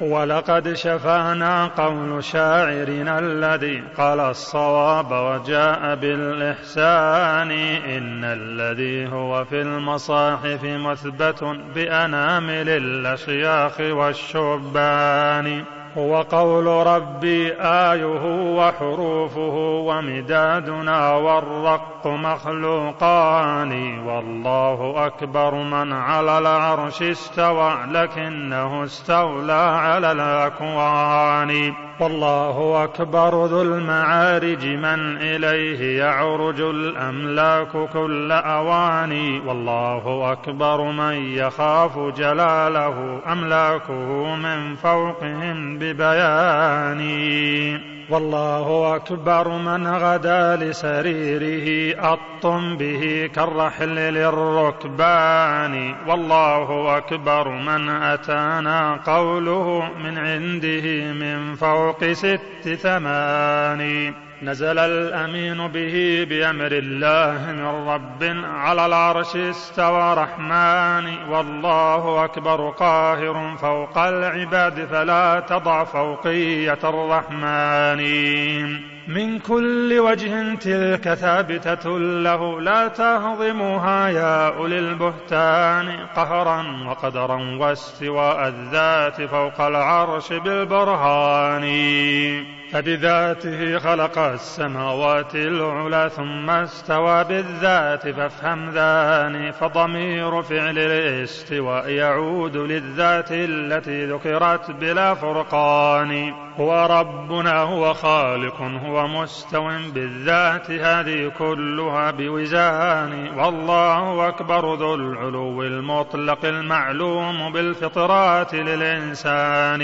ولقد شفانا قول شاعرنا الذي قال الصواب وجاء بالإحسان إن الذي هو في المصاحف مثبت بأنامل الأشياخ والشبان. هو قول ربي آيه وحروفه ومدادنا والرق مخلوقان والله أكبر من على العرش استوى لكنه استولى على الأكوان والله أكبر ذو المعارج من إليه يعرج الأملاك كل أوان والله أكبر من يخاف جلاله أملاكه من فوقهم ببيان والله أكبر من غدا لسريره أطم به كالرحل للركبان. والله أكبر من أتانا قوله من عنده من فوق ست ثمان نزل الأمين به بأمر الله من رب على العرش استوى رحمن والله أكبر قاهر فوق العباد فلا تضع فوقية الرحمن. من كل وجه تلك ثابتة له لا تهضمها يا أولي البهتان. قهرا وقدرا واستواء الذات فوق العرش بالبرهان. فبذاته خلق السماوات العلى ثم استوى بالذات فافهم ذاني فضمير فعل الاستواء يعود للذات التي ذكرت بلا فرقان. هو ربنا هو خالق هو مستو بالذات هذه كلها بوزان. والله أكبر ذو العلو المطلق المعلوم بالفطرات للإنسان.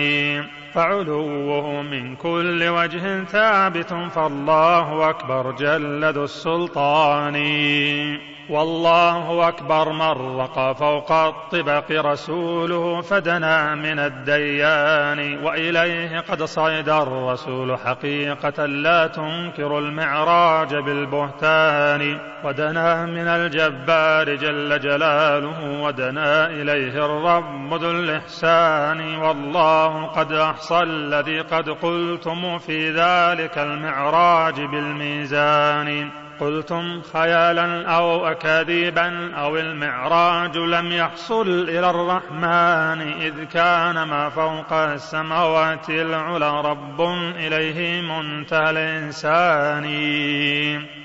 فعلوه من كل وجه ثابت فالله أكبر جل ذو السلطان. والله أكبر مرق فوق الطبق رسوله فدنا من الديان وإليه قد صعد الرسول حقيقة لا تنكر المعراج بالبهتان ودنا من الجبار جل جلاله ودنا إليه الرب ذو الإحسان والله قد أحصى الذي قد قلتم في ذلك المعراج بالميزان قلتم خيالا أو أكاذيبا أو المعراج لم يحصل إلى الرحمن إذ كان ما فوق السماوات العلى رب إليه منتهى الإنسان.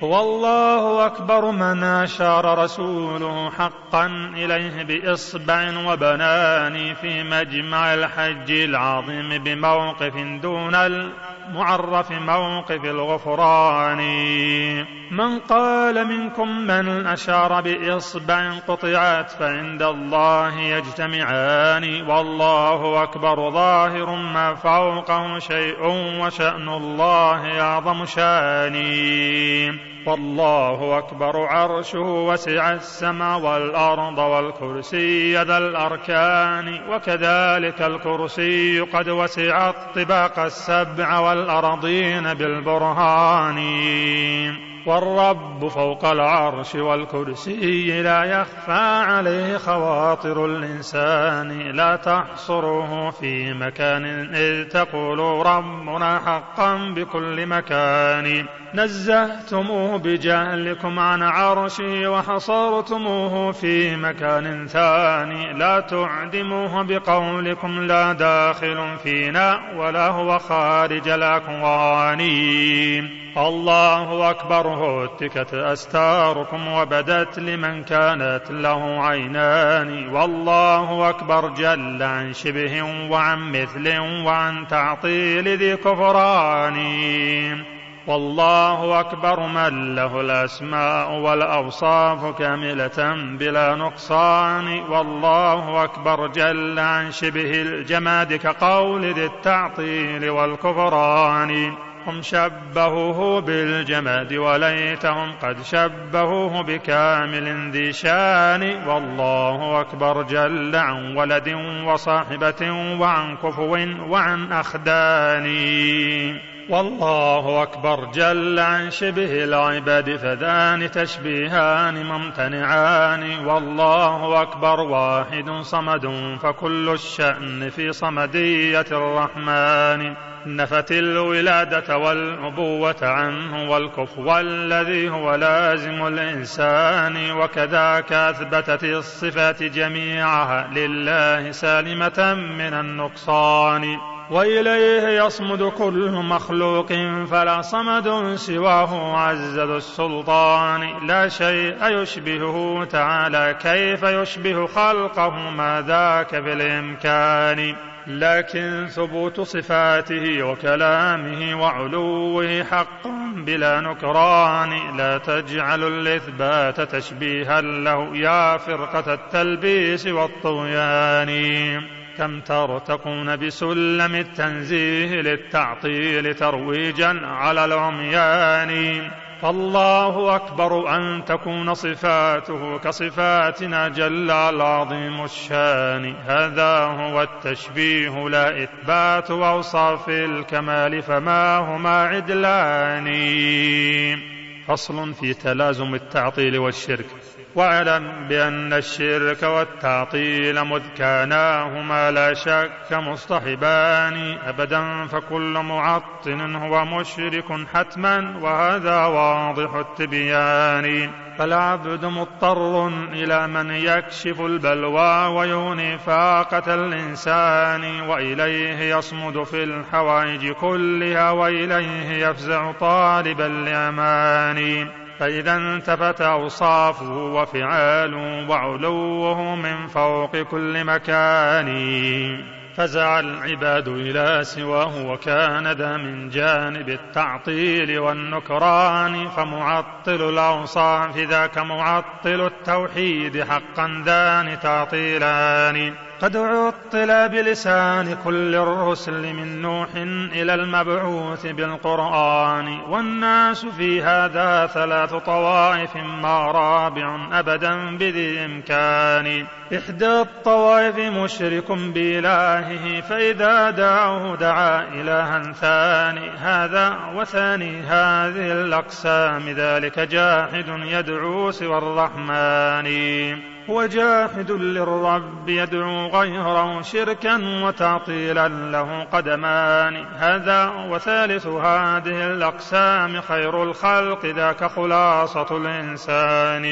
هو الله أكبر من أشار رسوله حقا إليه بإصبع وبنان في مجمع الحج العظيم بموقف دون المعرف موقف الغفران. من قال منكم من أشار بإصبع قطعت فعند الله يجتمعان. والله أكبر ظاهر ما فوقه شيء وشأن الله أعظم شأني. والله أكبر عرشه وسع السماء والأرض والكرسي ذا الأركان وكذلك الكرسي قد وسع الطباق السبع والأرضين بالبرهان. والرب فوق العرش والكرسي لا يخفى عليه خواطر الإنسان لا تحصره في مكان إذ تقول ربنا حقا بكل مكان. نزهتموه بجهلكم عن عرشه وحصرتموه في مكان ثاني. لا تعدموه بقولكم لا داخل فينا ولا هو خارج الأكوان. الله أكبر هتكت أستاركم وبدت لمن كانت له عينان. والله أكبر جل عن شبه وعن مثل وعن تعطيل ذي كفران. والله أكبر من له الأسماء والأوصاف كاملة بلا نقصان. والله أكبر جل عن شبه الجماد كقول ذي التعطيل والكفران. هم شبهوه بالجماد وليتهم قد شبهوه بكامل ذي شان. والله أكبر جل عن ولد وصاحبة وعن كفو وعن أخدان. والله أكبر جل عن شبه العباد فذان تشبيهان ممتنعان. والله أكبر واحد صمد فكل الشأن في صمدية الرحمن. نفت الولادة والأبوة عنه والكفو الذي هو لازم الإنسان وكذاك أثبتت الصفات جميعها لله سالمة من النقصان. وإليه يصمد كل مخلوق فلا صمد سواه عز ذو السلطان. لا شيء يشبهه تعالى كيف يشبه خلقه؟ ما ذاك في الإمكان لكن ثبوت صفاته وكلامه وعلوه حق بلا نكران. لا تجعل الإثبات تشبيها له يا فرقة التلبيس والطغيان. كم ترتقون بسلم التنزيه للتعطيل ترويجا على العميان. فالله أكبر أن تكون صفاته كصفاتنا جل العظيم الشان. هذا هو التشبيه لا إثبات أوصاف الكمال فما هما عدلان. فصل في تلازم التعطيل والشرك. واعلم بأن الشرك والتعطيل مذ كاناهما لا شك مصطحبان أبدا فكل معطل هو مشرك حتما وهذا واضح التبيان. فالعبد مضطر إلى من يكشف البلوى ويغني فاقة الإنسان وإليه يصمد في الحوائج كلها وإليه يفزع طالبا لأمان فإذا انتفت أوصافه وفعاله وعلوه من فوق كل مكان فزع العباد إلى سواه وكان ذا من جانب التعطيل والنكران فمعطل الأوصاف ذاك معطل التوحيد حقا ذان تعطيلان. قد عطل بلسان كل الرسل من نوح إلى المبعوث بالقرآن والناس في هذا ثلاث طوائف ما رابع أبدا بذي إمكان. إحدى الطوائف مشرك بإلهه فإذا دعاه دعا إلها ثاني هذا وثاني هذه الأقسام ذلك جاحد يدعو سوى الرحمن. وجاحد للرب يدعو غيره شركا وتعطيلا له قدمان. هذا وثالث هذه الأقسام خير الخلق ذاك خلاصة الإنسان.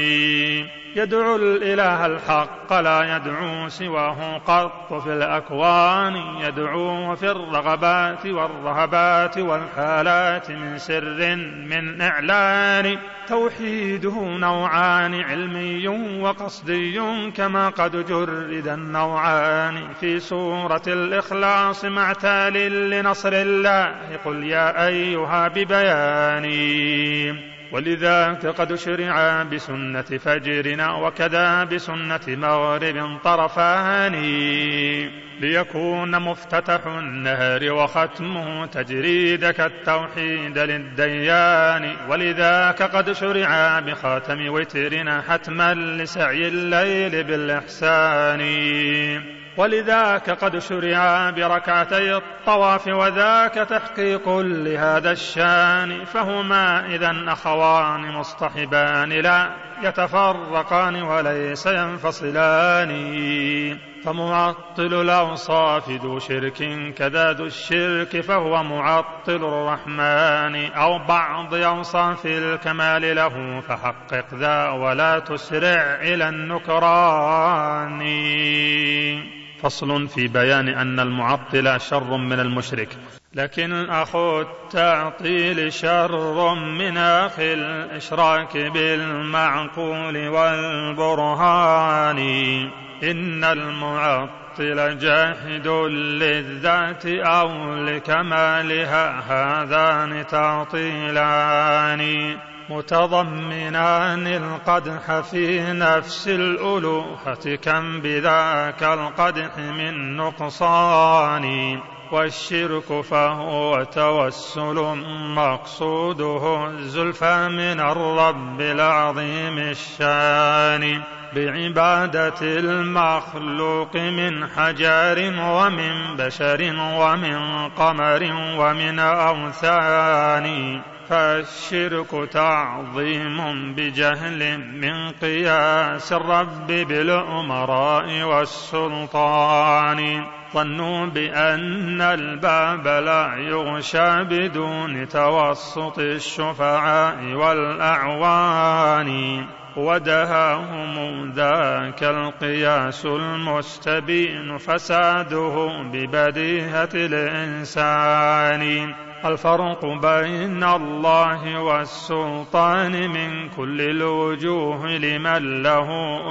يدعو الإله الحق لا يدعو سواه قط في الأكوان. يدعو في الرغبات والرهبات والحالات من سر من إعلان. توحيده نوعان علمي وقصدي كما قد جرد النوعان في سورة الإخلاص مع تال لنصر الله. قل يا أيها ببياني. ولذاك قد شرع بسنة فجرنا وكذا بسنة مغرب طرفان ليكون مفتتح النهر وختمه تجريدك التوحيد للديان. ولذاك قد شرع بخاتم وترنا حتما لسعي الليل بالإحسان. ولذاك قد شرع بركعتي الطواف وذاك تحقيق لهذا الشان فهما إذا أخوان مصطحبان لا يتفرقان وليس ينفصلان. فمعطل الأوصاف ذو شرك كذا ذو الشرك فهو معطل الرحمن. أو بعض أوصاف الكمال له فحقق ذا ولا تسرع إلى النكران. فصل في بيان أن المعطل شر من المشرك. لكن أخو التعطيل شر من أخي الإشراك بالمعقول والبرهان. إن المعطل جاحد للذات أو لكمالها هذان تعطيلان. متضمنان القدح في نفس الألوهة كم بذاك القدح من نقصان. والشرك فهو توسل مقصوده الزلفى من الرب العظيم الشان بعبادة المخلوق من حجار ومن بشر ومن قمر ومن أوثان فالشرك تعظيم بجهل من قياس الرب بالأمراء والسلطان ظنوا بأن الباب لا يغشى بدون توسط الشفعاء والأعوان. ودهاهم ذاك القياس المستبين فساده ببديهة الإنسان. الفرق بين الله والسلطان من كل الوجوه لمن له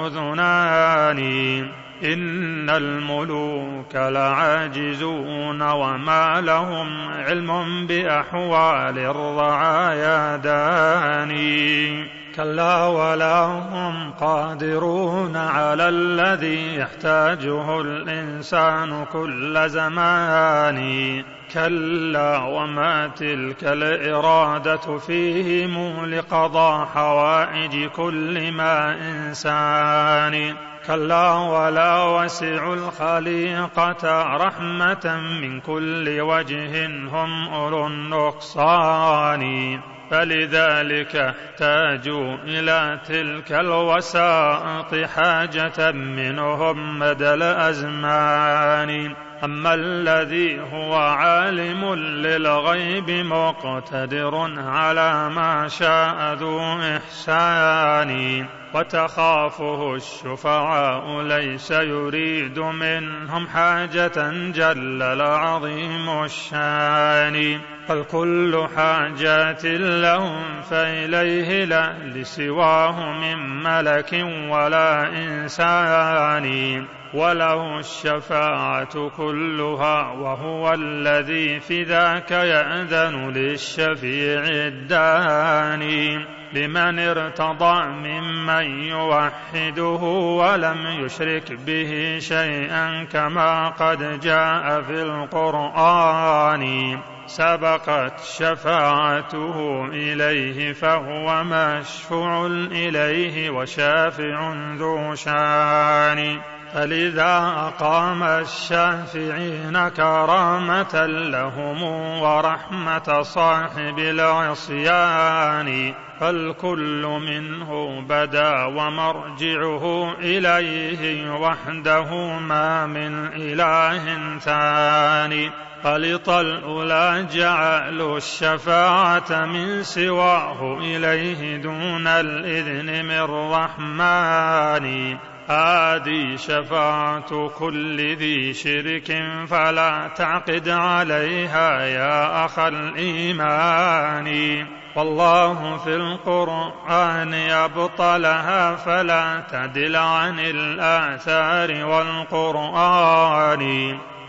أذنان. إن الملوك لعاجزون وما لهم علم بأحوال الرعايا داني كلا ولا هم قادرون على الذي يحتاجه الإنسان كل زمان كلا وما تلك الإرادة فيهم لقضاء حوائج كل ما إنسان كلا ولا وسع الخليقة رحمة من كل وجه هم أولو النقصان. فلذلك احتاجوا إلى تلك الوسائط حاجة منهم مدى الأزمان. أما الذي هو عالم للغيب مقتدر على ما شاء ذو إحسان وتخافه الشفعاء ليس يريد منهم حاجة جل العظيم الشان. فالكل حاجات لهم فإليه لا لسواه من ملك ولا إنسان. وله الشفاعة كلها وهو الذي في ذاك يأذن للشفيع الداني لمن ارتضى ممن يوحده ولم يشرك به شيئا كما قد جاء في القرآن. سبقت شفاعته إليه فهو مشفوع إليه وشافع ذو شان. فلذا أقام الشافعين كرامة لهم ورحمة صاحب العصيان فالكل منه بدا ومرجعه إليه وحده ما من إله ثاني خلط الأولى جعلوا الشفاعة من سواه إليه دون الإذن من رحمن هذه شفاعة كل ذي شرك فلا تعقد عليها يا أخ الإيمان. والله في القرآن يبطلها فلا تدل عن الآثار والقرآن.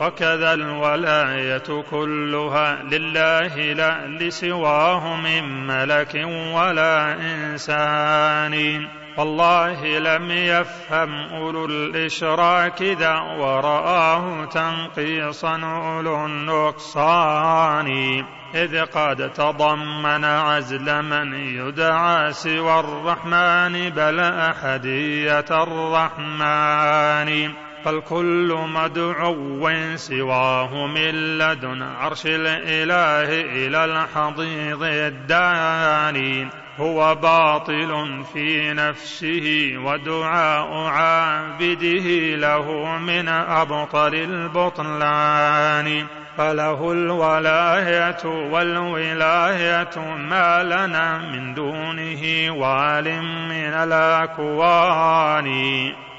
وكذا الولاية كلها لله لا لسواه من ملك ولا إنسان. والله لم يفهم أولو الإشراك ذا ورآه تنقيصا أولو النقصان. إذ قد تضمن عزل من يدعى سوى الرحمن بل أحدية الرحمن. فالكل مدعو سواه من لدن عرش الإله إلى الحضيض الداني. هو باطل في نفسه ودعاء عابده له من أبطل البطلان. فله الولاية والولاية ما لنا من دونه وال من الأكوان.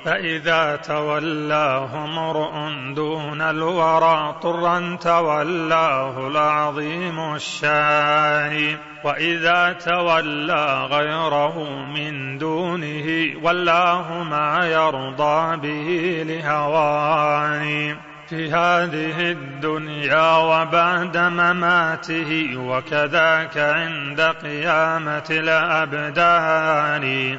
فإذا تولاه امرؤ دون الورى طرا تولاه العظيم الشان وإذا تولى غيره من دونه ولاه ما يرضى به لهوان في هذه الدنيا وبعد مماته وكذاك عند قيامة الأبدان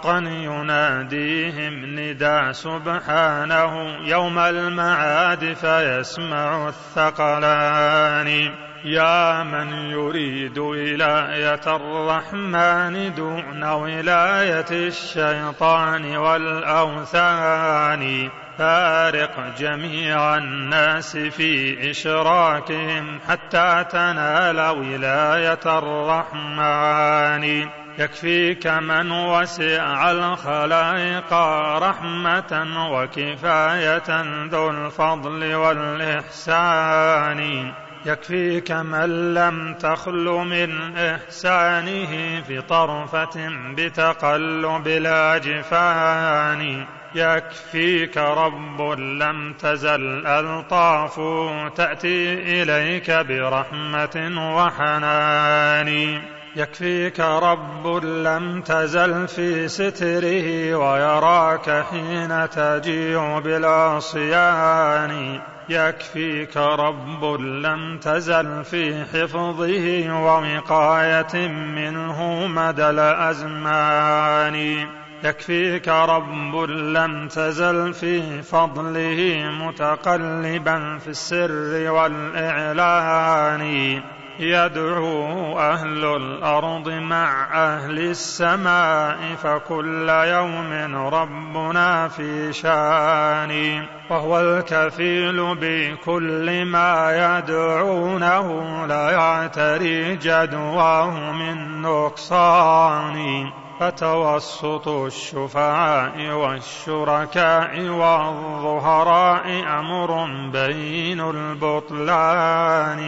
حقا يناديهم نداء سبحانه يوم المعاد فيسمع الثقلان. يا من يريد ولاية الرحمن دون ولاية الشيطان والأوثان فارق جميع الناس في إشراكهم حتى تنال ولاية الرحمن. يكفيك من وسع الخلائق رحمة وكفاية ذو الفضل والإحسان. يكفيك من لم تخل من إحسانه في طرفة بتقلب الأجفان. يكفيك رب لم تزل ألطاف تأتي إليك برحمة وحنان. يكفيك رب لم تزل في ستره ويراك حين تجيء بالعصيان. يكفيك رب لم تزل في حفظه ووقاية منه مدى الأزمان. يكفيك رب لم تزل في فضله متقلبا في السر والإعلان. يدعو أهل الأرض مع أهل السماء فكل يوم ربنا في شان. وهو الكفيل بكل ما يدعونه لا يعتري جدواه من نقصان. فتوسط الشفعاء والشركاء والظهراء أمر بين البطلان.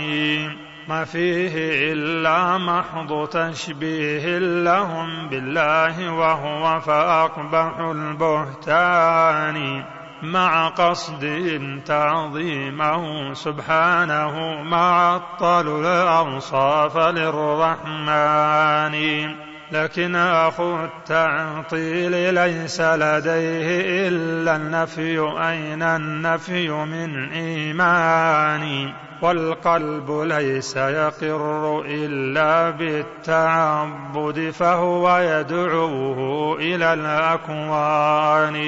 ما فيه إلا محض تشبيه لهم بالله وهو فأقبح البهتان مع قصد تعظيمه سبحانه ما عطلوا الأوصاف للرحمن. لكن أخو التعطيل ليس لديه إلا النفي أين النفي من إيماني والقلب ليس يقر إلا بالتعبد فهو يدعوه إلى الأكوان.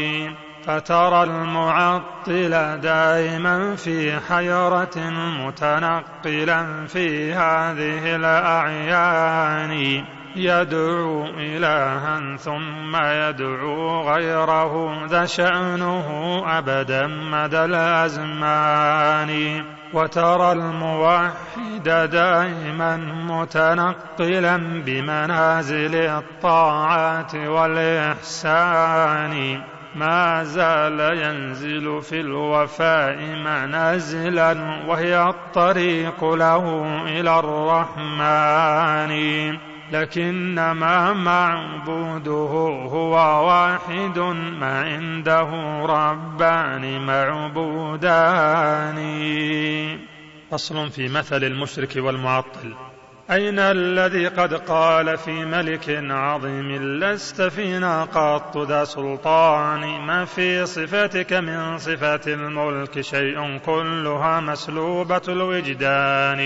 فترى المعطل دائما في حيرة متنقلا في هذه الأعيان. يدعو إلها ثم يدعو غيره ذا شأنه أبدا مدى الأزمان. وترى الموحد دائما متنقلا بمنازل الطاعات والإحسان. ما زال ينزل في الوفاء منازلا وهي الطريق له إلى الرحمن. لكنما معبوده هو واحد ما عنده ربان معبودان. فصل في مثل المشرك والمعطل. أين الذي قد قال في ملك عظيم لست فينا قط ذا سلطان؟ ما في صفتك من صفات الملك شيء كلها مسلوبة الوجدان.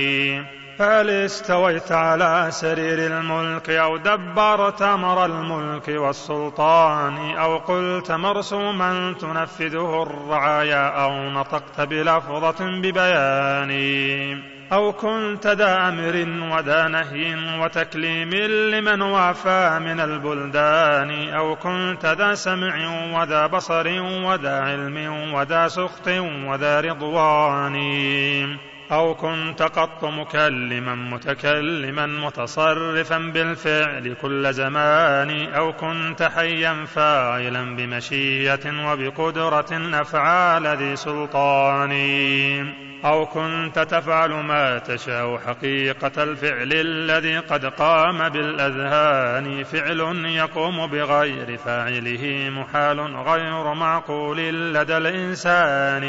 فهل استويت على سرير الملك أو دبرت أمر الملك والسلطان أو قلت مرسوما تنفذه الرعايا أو نطقت بلفظة ببيان أو كنت ذا أمر وذا نهي وتكليم لمن وافى من البلدان أو كنت ذا سمع وذا بصر وذا علم وذا سخط وذا رضوان أو كنت قط مكلما متكلما متصرفا بالفعل كل زمان أو كنت حيا فاعلا بمشية وبقدرة أفعال ذي سلطان. أو كنت تفعل ما تشاء حقيقة الفعل الذي قد قام بالأذهان فعل يقوم بغير فاعله محال غير معقول لدى الإنسان.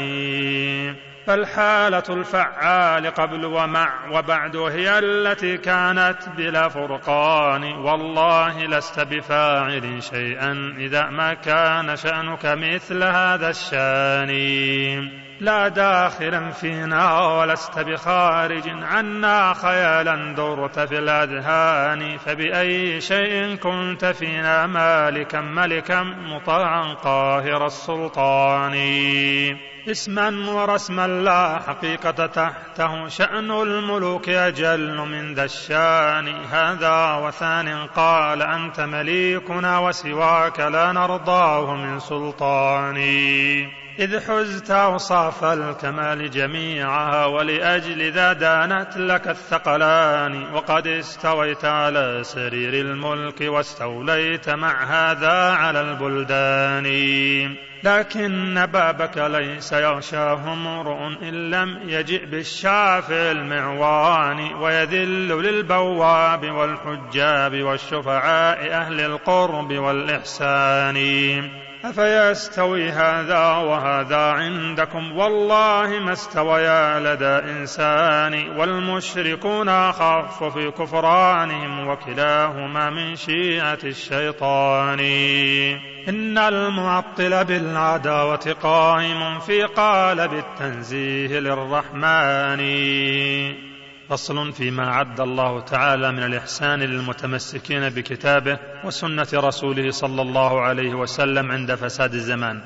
فالحالة الفعال قبل ومع وبعد هي التي كانت بلا فرقان. والله لست بفاعل شيئا إذا ما كان شأنك مثل هذا الشأن. لا داخلا فينا ولست بخارج عنا خيالا درت في الأذهان. فبأي شيء كنت فينا مالكا ملكا مطاعا قاهر السلطان. اسما ورسما لا حقيقة تحته. شأن الملوك أجل من ذا الشأن. هذا وثان قال أنت مليكنا وسواك لا نرضاه من سلطاني. إذ حزت أوصاف الكمال جميعها ولأجل ذا دانت لك الثقلان. وقد استويت على سرير الملك واستوليت مع هذا على البلدان. لكن بابك ليس يغشاه امرؤ إن لم يجئ بالشافع المعوان. ويذل للبواب والحجاب والشفعاء أهل القرب والإحسان. أفيستوي هذا وهذا عندكم؟ والله ما استويا لدى إنسان والمشركون أخف في كفرانهم وكلاهما من شيعة الشيطان. إن المعطل بالعداوة قائم في قالب التنزيه للرحمن. فصل فيما عد الله تعالى من الإحسان للمتمسكين بكتابه وسنة رسوله صلى الله عليه وسلم عند فساد الزمان.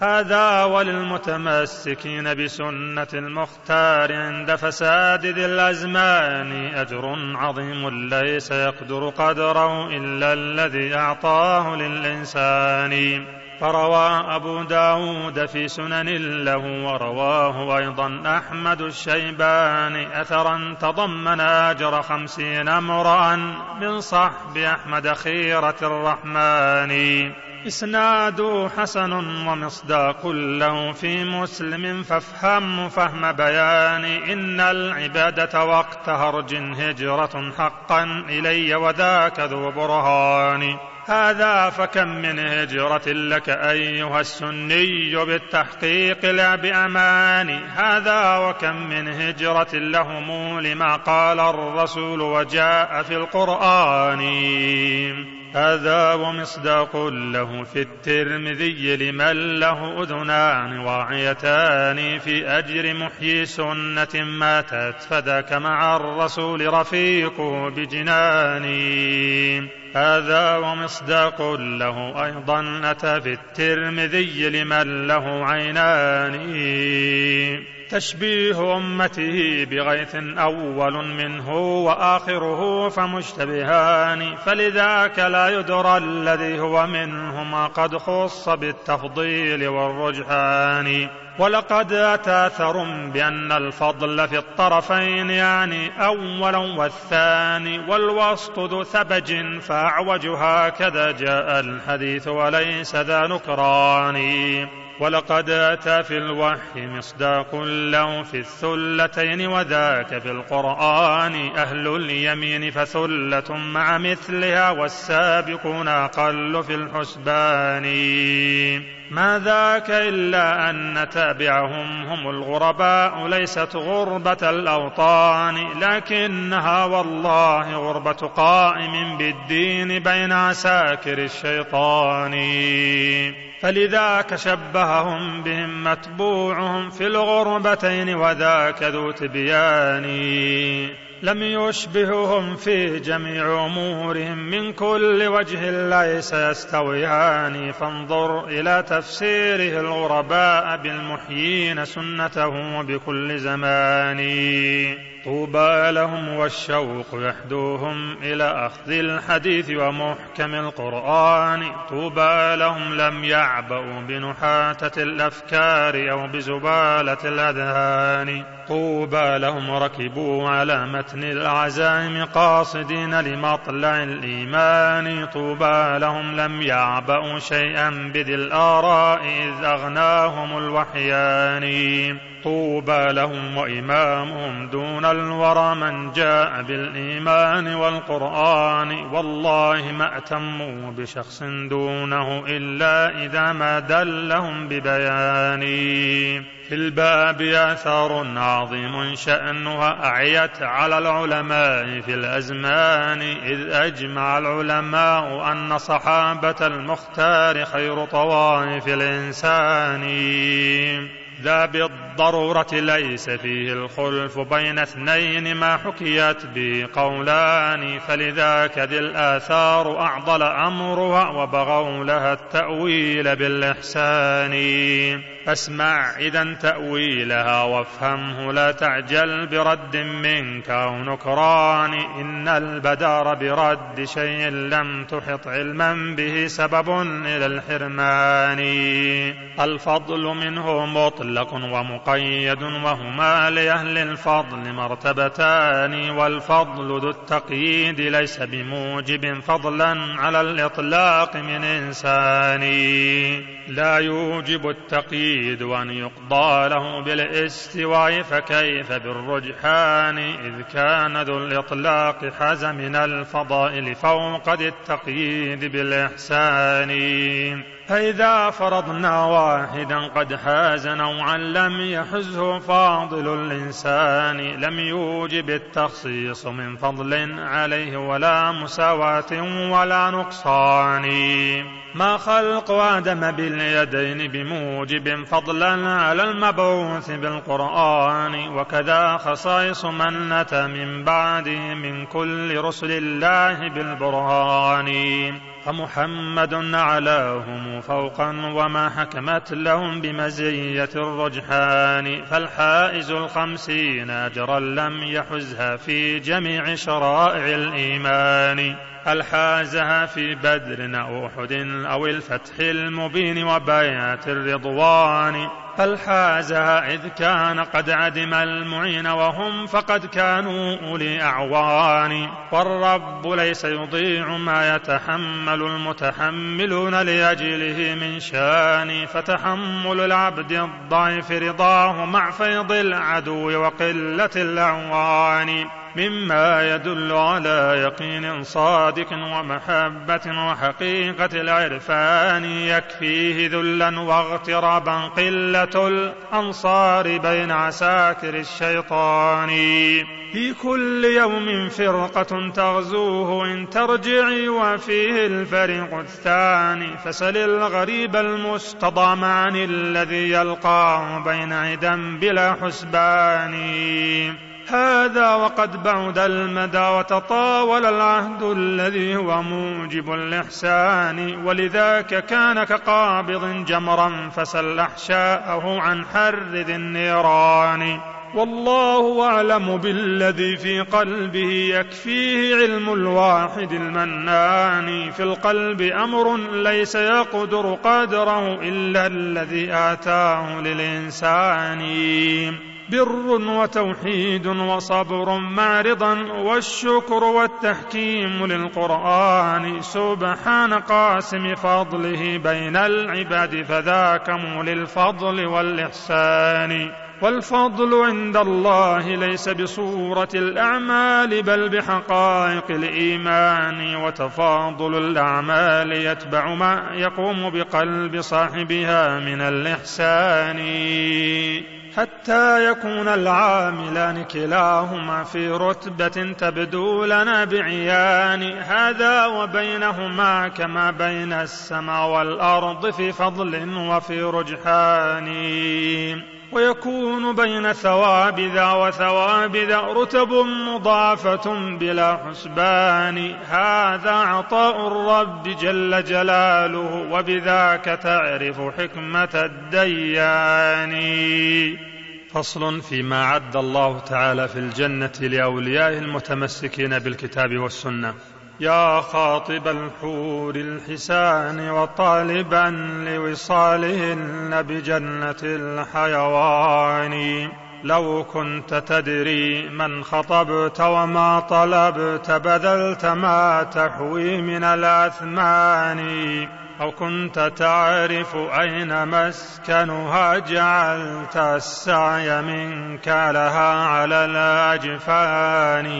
هذا وللمتمسكين بسنة المختار عند فساد ذي الأزمان أجر عظيم ليس يقدر قدره إلا الذي أعطاه للإنسان. فروى أبو داود في سنن له ورواه أيضا أحمد الشيباني أثرا تضمن أجر خمسين امرأ من صحب أحمد خيرة الرحمن. إسناد حسن ومصداق له في مسلم فافهم فهم بيان إن العبادة وقت هرج هجرة حقا إلي وذاك ذو برهان. هذا فكم من هجرة لك أيها السني بالتحقيق لا بأمان هذا وكم من هجرة لهم لما قال الرسول وجاء في القرآن. هذا ومصداق له في الترمذي لمن له أذنان واعيتان في أجر محيي سنة ماتت فذاك مع الرسول رفيق بجنان. هذا ومصداق له أيضا أتى في الترمذي لمن له عينان. تشبيه أمته بغيث أول منه وآخره فمشتبهان فلذاك لا يدرى الذي هو منهما قد خص بالتفضيل والرجحان. ولقد أتى أثر بأن الفضل في الطرفين يعني أولا والثاني والوسط ذو ثبج فأعوج هكذا جاء الحديث وليس ذا نكران. ولقد أتى في الوحي مصداق له في الثلتين وذاك في القرآن أهل اليمين فثلة مع مثلها والسابقون أقل في الحسبان. ما ذاك إلا أن نتابعهم هم الغرباء ليست غربة الأوطان لكنها والله غربة قائم بالدين بين عساكر الشيطان. فلذاك شبههم بهم متبوعهم في الغربتين وذاك ذو تبيان. لم يشبههم في جميع امورهم من كل وجه ليس يستويان فانظر إلى تفسيره الغرباء بالمحيين سنته بكل زمان. طوبى لهم والشوق يحدوهم إلى أخذ الحديث ومحكم القرآن. طوبى لهم لم يعبأوا بنحاتة الأفكار أو بزبالة الأذهان. طوبى لهم ركبوا على متن العزائم قاصدين لمطلع الإيمان. طوبى لهم لم يعبأوا شيئا بذي الآراء إذ أغناهم الوحيان. طوبى لهم وإمامهم دون الورى من جاء بالإيمان والقرآن والله ما أتموا بشخص دونه إلا إذا ما دلهم ببيان. في الباب آثار عظيم شأنها أعيت على العلماء في الأزمان إذ أجمع العلماء أن صحابة المختار خير طوائف الإنسان. ذا بالضرورة ليس فيه الخلف بين اثنين ما حكيت به قولان فلذاك ذي الآثار أعضل أمرها وبغوا لها التأويل بالإحسان. فاسمع إذا تأويلها وافهمه لا تعجل برد منك أو نكران إن البدار برد شيء لم تحط علما به سبب إلى الحرمان. الفضل منه مطلق ومقيد وهما لأهل الفضل مرتبتان والفضل ذو التقييد ليس بموجب فضلا على الإطلاق من إنسان. لا يوجب التقييد وأن يقضى له بالاستواء فكيف بالرجحان؟ إذ كان ذو الإطلاق حاز من الفضائل فوق ذي التقييد بالإحسان. فإذا فرضنا واحدا قد حاز نوعا لم يحزه فاضل الإنسان لم يوجب التخصيص من فضل عليه ولا مساواة ولا نقصان. ما خلق آدم باليدين بموجب فضلا على المبعوث بالقرآن وكذا خصائص من أتى من بعده من كل رسل الله بالبرهان. فمحمد علاهم فوقا وما حكمت لهم بمزية الرجحان فالحائز الخمسين أجرا لم يحزها في جميع شرائع الإيمان. الحازها في بدر أو أحد أو الفتح المبين وبيعة الرضوان؟ فالحازها إذ كان قد عدم المعين وهم فقد كانوا أولي أعوان؟ والرب ليس يضيع ما يتحمل المتحملون لأجله من شان فتحمل العبد الضعيف رضاه مع فيض العدو وقلة الأعوان. مما يدل على يقين صادق ومحبة وحقيقة العرفان يكفيه ذلا واغترابا قلة الأنصار بين عساكر الشيطان. في كل يوم فرقة تغزوه إن ترجعي وفيه الفريق الثاني. فسل الغريب المستضام عن الذي يلقاه بين عدا بلا حسبان. هذا وقد بعد المدى وتطاول العهد الذي هو موجب الإحسان. ولذاك كان كقابض جمرا فسل أحشاءه عن حر ذي النيران. والله أعلم بالذي في قلبه يكفيه علم الواحد المنان. في القلب أمر ليس يقدر قدره إلا الذي آتاه للإنسان. بر وتوحيد وصبر مع رضا والشكر والتحكيم للقرآن سبحان قاسم فضله بين العباد فذاك مولي الفضل والإحسان والفضل عند الله ليس بصورة الأعمال بل بحقائق الإيمان وتفاضل الأعمال يتبع ما يقوم بقلب صاحبها من الإحسان حتى يكون العاملان كلاهما في رتبة تبدو لنا بعيان. هذا وبينهما كما بين السماء والأرض في فضل وفي رجحان. ويكون بين ثواب ذا وثواب ذا رتب مضافة بلا حسبان. هذا عطاء الرب جل جلاله وبذاك تعرف حكمة الديان. فصل فيما عد الله تعالى في الجنة لأوليائه المتمسكين بالكتاب والسنة. يا خاطب الحور الحسان وطالبا لوصالهن بجنة الحيوان. لو كنت تدري من خطبت وما طلبت بذلت ما تحوي من الأثمان. أو كنت تعرف أين مسكنها جعلت السعي منك لها على الأجفان.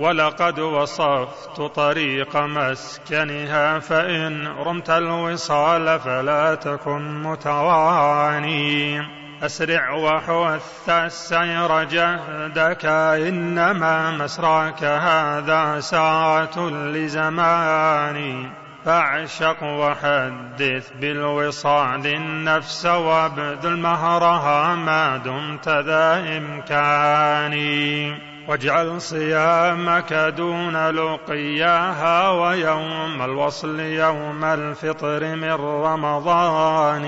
ولقد وصفت طريق مسكنها فإن رمت الوصال فلا تكن متواني. أسرع وحث السير جهدك إنما مسراك هذا ساعة لزماني. فاعشق وحدث بالوصال النفس وابذل مهرها ما دمت ذا إمكاني. واجعل صيامك دون لقياها ويوم الوصل يوم الفطر من رمضان.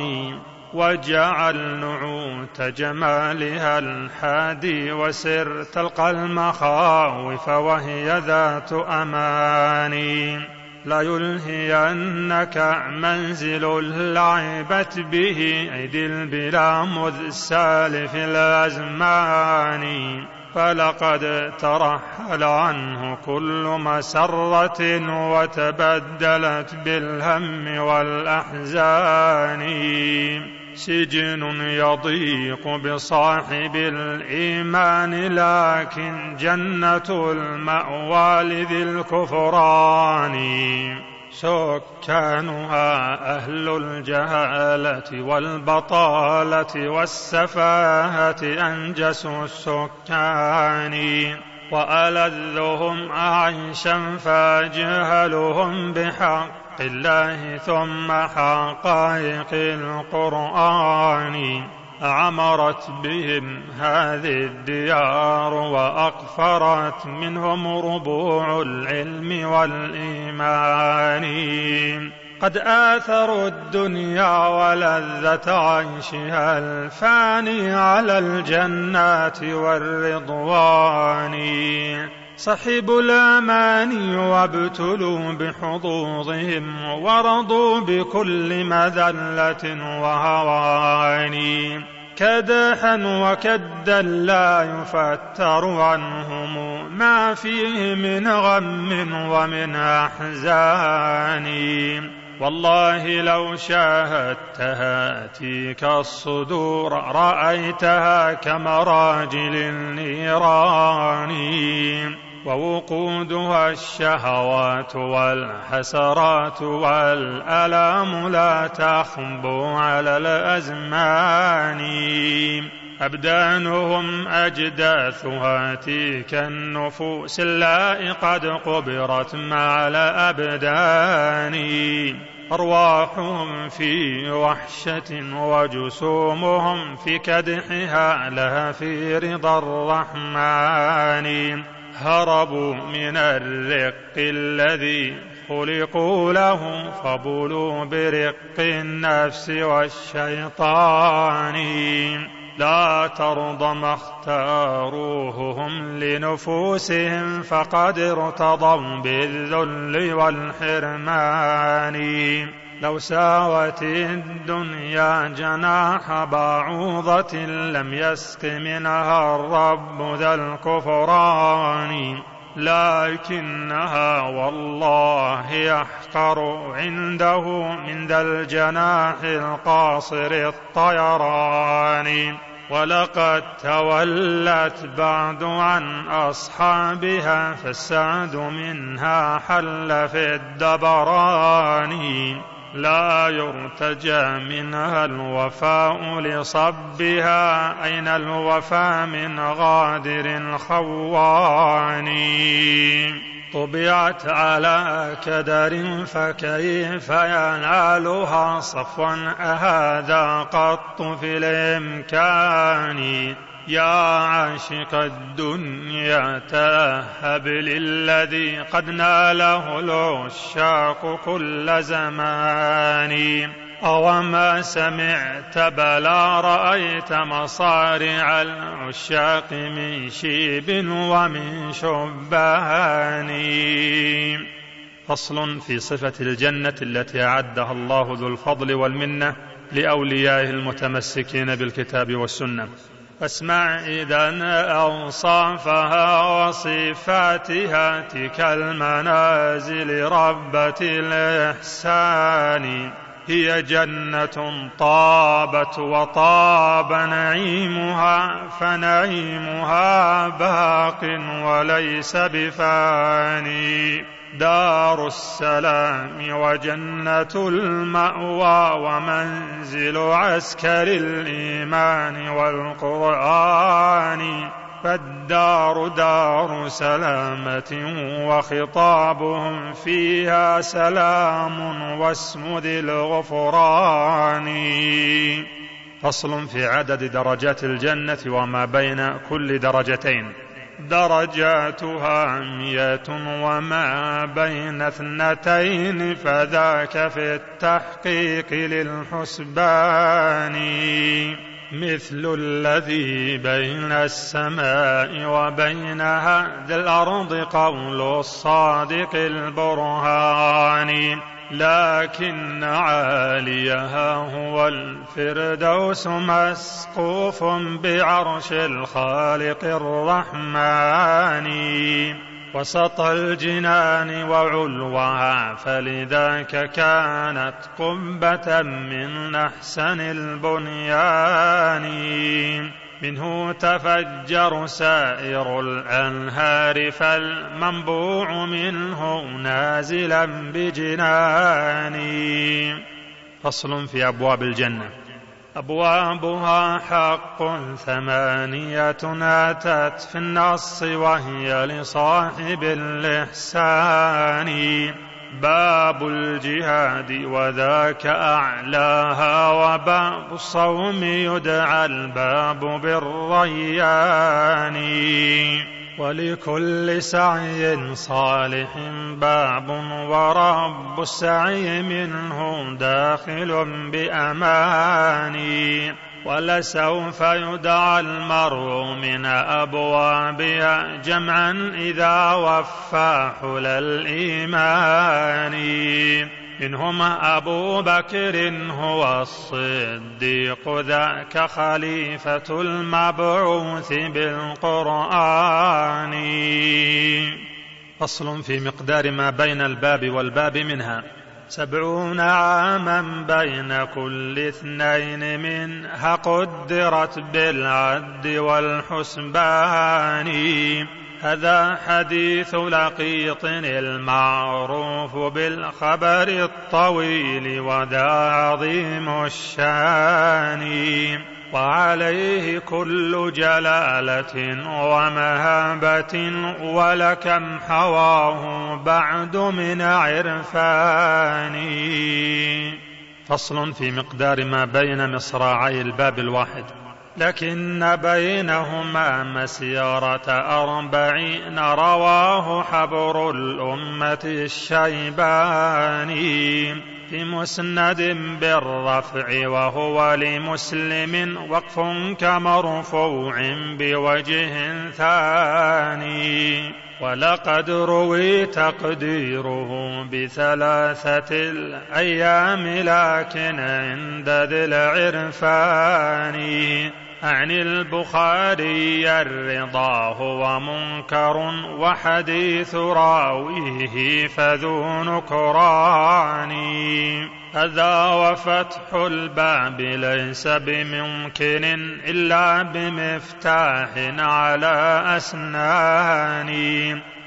واجعل نعوت جمالها الحادي وسر تلقى المخاوف وهي ذات أماني لا يلهينك منزل لعبت به أيدي البلا مذ سالف الأزمان. فلقد ترحل عنه كل مسرة وتبدلت بالهم والأحزان. سجن يضيق بصاحب الإيمان لكن جنة المأوى لذي الكفران. سكانها أهل الجهالة والبطالة والسفاهة أنجس السكان وألذهم عيشا فاجهلهم بحق الله ثم حقائق القرآن عمرت بهم هذه الديار وأقفرت منهم ربوع العلم والإيمان. قد آثروا الدنيا ولذة عيشها الفاني على الجنات والرضوان. صحبوا الاماني وابتلوا بحظوظهم ورضوا بكل مذلة وهوان. كدحا وكدا لا يفتر عنهم ما فيه من غم ومن أحزان. والله لو شاهدتها تيك الصدور رأيتها كمراجل النيران. ووقودها الشهوات والحسرات والألام لا تخبو على الأزمان. أبدانهم أجداثها تلك النفوس اللائي قد قبرت مع الأبدان. أرواحهم في وحشة وجسومهم في كدحها لها في رضا الرحمن. هربوا من الرق الذي خلقوا له فبلوا برق النفس والشيطان. لا ترضى ما اختاروه هم لنفوسهم فقد ارتضوا بالذل والحرمان. لو ساوت الدنيا جناح بعوضة لم يسق منها الرب ذا الكفران. لكنها والله يحقر عنده من ذا الجناح القاصر الطيران. ولقد تولت بعد عن أصحابها فالسعد منها حل في الدبران. لا يرتجى منها الوفاء لصبها. أين الوفاء من غادر الخوان؟ طبعت على كدر فكيف ينالها صفوا؟ أهذا قط في الإمكان. يا عاشق الدنيا تهب للذي قد ناله العشاق كل زمان. أوما سمعت بلا رأيت مصارع العشاق من شيب ومن شبان. فصل في صفة الجنة التي أعدها الله ذو الفضل والمنة لأوليائه المتمسكين بالكتاب والسنة. فاسمع إذا أوصافها وصفاتها تلك المنازل ربة الإحسان. هي جنة طابت وطاب نعيمها فنعيمها باق وليس بفاني. دار السلام وجنة المأوى ومنزل عسكر الإيمان والقرآن فالدار دار سلامة وخطابهم فيها سلام واسم ذي الغفران. فصل في عدد درجات الجنة وما بين كل درجتين. درجاتها مية وما بين اثنتين فذاك في التحقيق للحسبان. مثل الذي بين السماء وبينها ذي الأرض قول الصادق البرهان. لكن عاليها هو الفردوس مسقوف بعرش الخالق الرحمن. وسط الجنان وعلوها فلذاك كانت قبة من أحسن البنيان. منه تفجر سائر الأنهار فالمنبوع منه نازلا بجنان. فصل في أبواب الجنة. أبوابها حق ثمانية أتت في النص وهي لصاحب الإحسان. باب الجهاد وذاك أعلاها وباب الصوم يدعى الباب بالريان. ولكل سعي صالح باب ورب السعي منه داخل بأماني ولسوف يدعى المرء من أبوابها جمعا إذا وفى حل الإيمان. منهم أبو بكر هو الصديق ذاك خليفة المبعوث بالقرآن. فصل في مقدار ما بين الباب والباب منها. سبعون عاما بين كل اثنين منها قدرت بالعد والحسبان. هذا حديث لقيط المعروف بالخبر الطويل وذا عظيم الشان. وعليه كل جلالة ومهابة ولكم حواه بعد من عرفان. فصل في مقدار ما بين مصراعي الباب الواحد. لكن بينهما مسيرة أربعين رواه حبر الأمة الشيباني. في مسند بالرفع وهو لمسلم وقف كمرفوع بوجه ثاني. ولقد روي تقديره بثلاثة الأيام لكن عند ذي العرفان. عن البخاري الرضا هو منكر وحديث راويه فذو نكران هذا وفتح الباب ليس بممكن إلا بمفتاح على أسنان.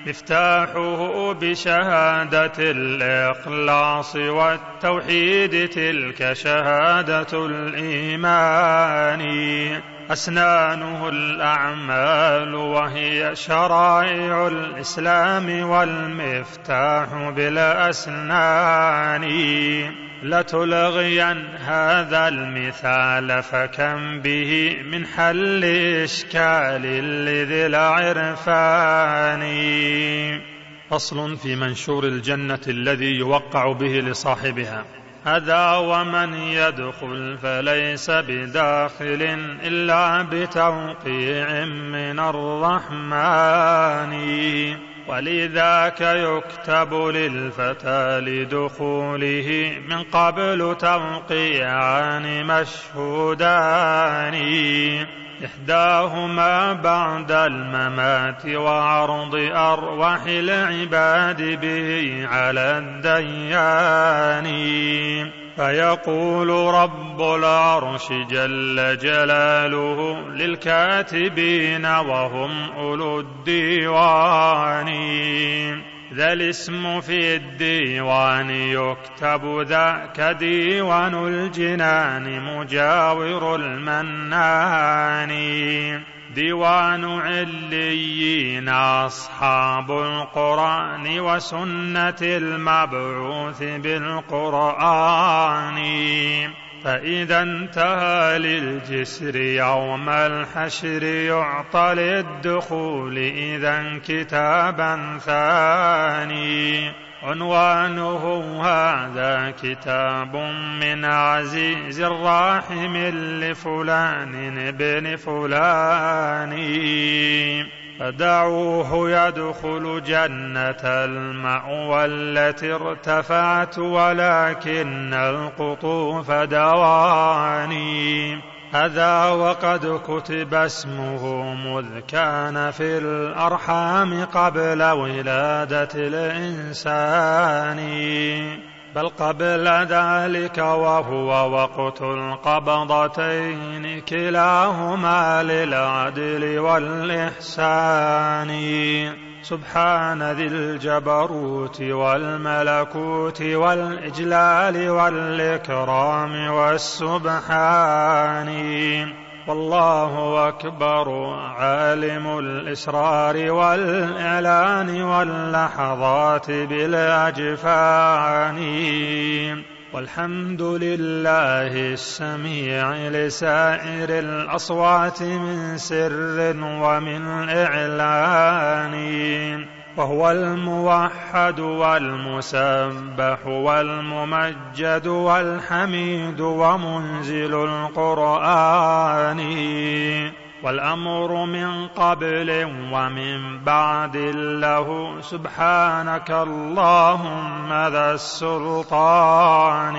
مفتاحه بشهادة الإخلاص والتوحيد تلك شهادة الإيمان. أسنانه الأعمال وهي شرائع الإسلام والمفتاح بالأسنان. لتلغين هذا المثال فكم به من حل إشكال لذي العرفان. فصل في منشور الجنة الذي يوقع به لصاحبها. هذا ومن يدخل فليس بداخل إلا بتوقيع من الرحمن. ولذاك يكتب للفتى لدخوله من قبل توقيعان مشهودان. إحداهما بعد الممات وعرض أرواح العباد به على الديان. فيقول رب العرش جل جلاله للكاتبين وهم أولو الديوان. ذا الاسم في الديوان يكتب ذاك ديوان الجنان مجاور المنان. ديوان عليين أصحاب القرآن وسنة المبعوث بالقرآن. فإذا انتهى للجسر يوم الحشر يعطى للدخول إذا كتابا ثاني. عنوانه هذا كتاب من عزيز راحم لفلان ابن فلان. فدعوه يدخل جنة المأوى التي ارتفعت ولكن القطوف دواني. هذا وقد كتب اسمه مذ كان في الأرحام قبل ولادة الإنسان. بل قبل ذلك وهو وقت القبضتين كلاهما للعدل والإحسان. سبحان ذي الجبروت والملكوت والإجلال والإكرام والسبحان. والله أكبر عالم الإسرار والإعلان واللحظات بالأجفان. والحمد لله السميع لسائر الأصوات من سر ومن إعلان. وهو الموحد والمسبح والممجد والحميد ومنزل القرآن. والأمر من قبل ومن بعد له سبحانك اللهم ذا السلطان.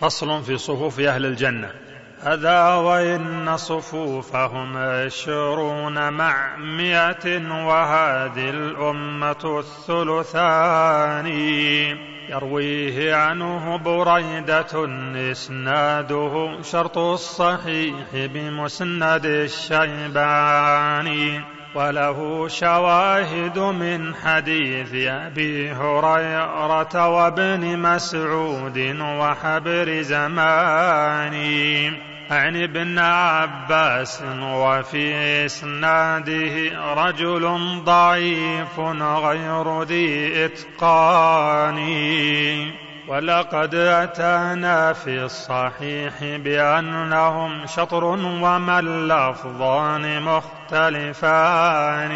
فصل في صفوف أهل الجنة. هذا وإن صفوفهم عشرون مع مئة وهذه الأمة الثلثان. يرويه عنه بريدة إسناده شرط الصحيح بمسند الشيباني وله شواهد من حديث أبي هريرة وابن مسعود وحبر زماني عن ابن عباس وفي إسناده رجل ضعيف غير ذي إتقان. ولقد أتانا في الصحيح بأنهم شطر وما اللفظان مختلفان.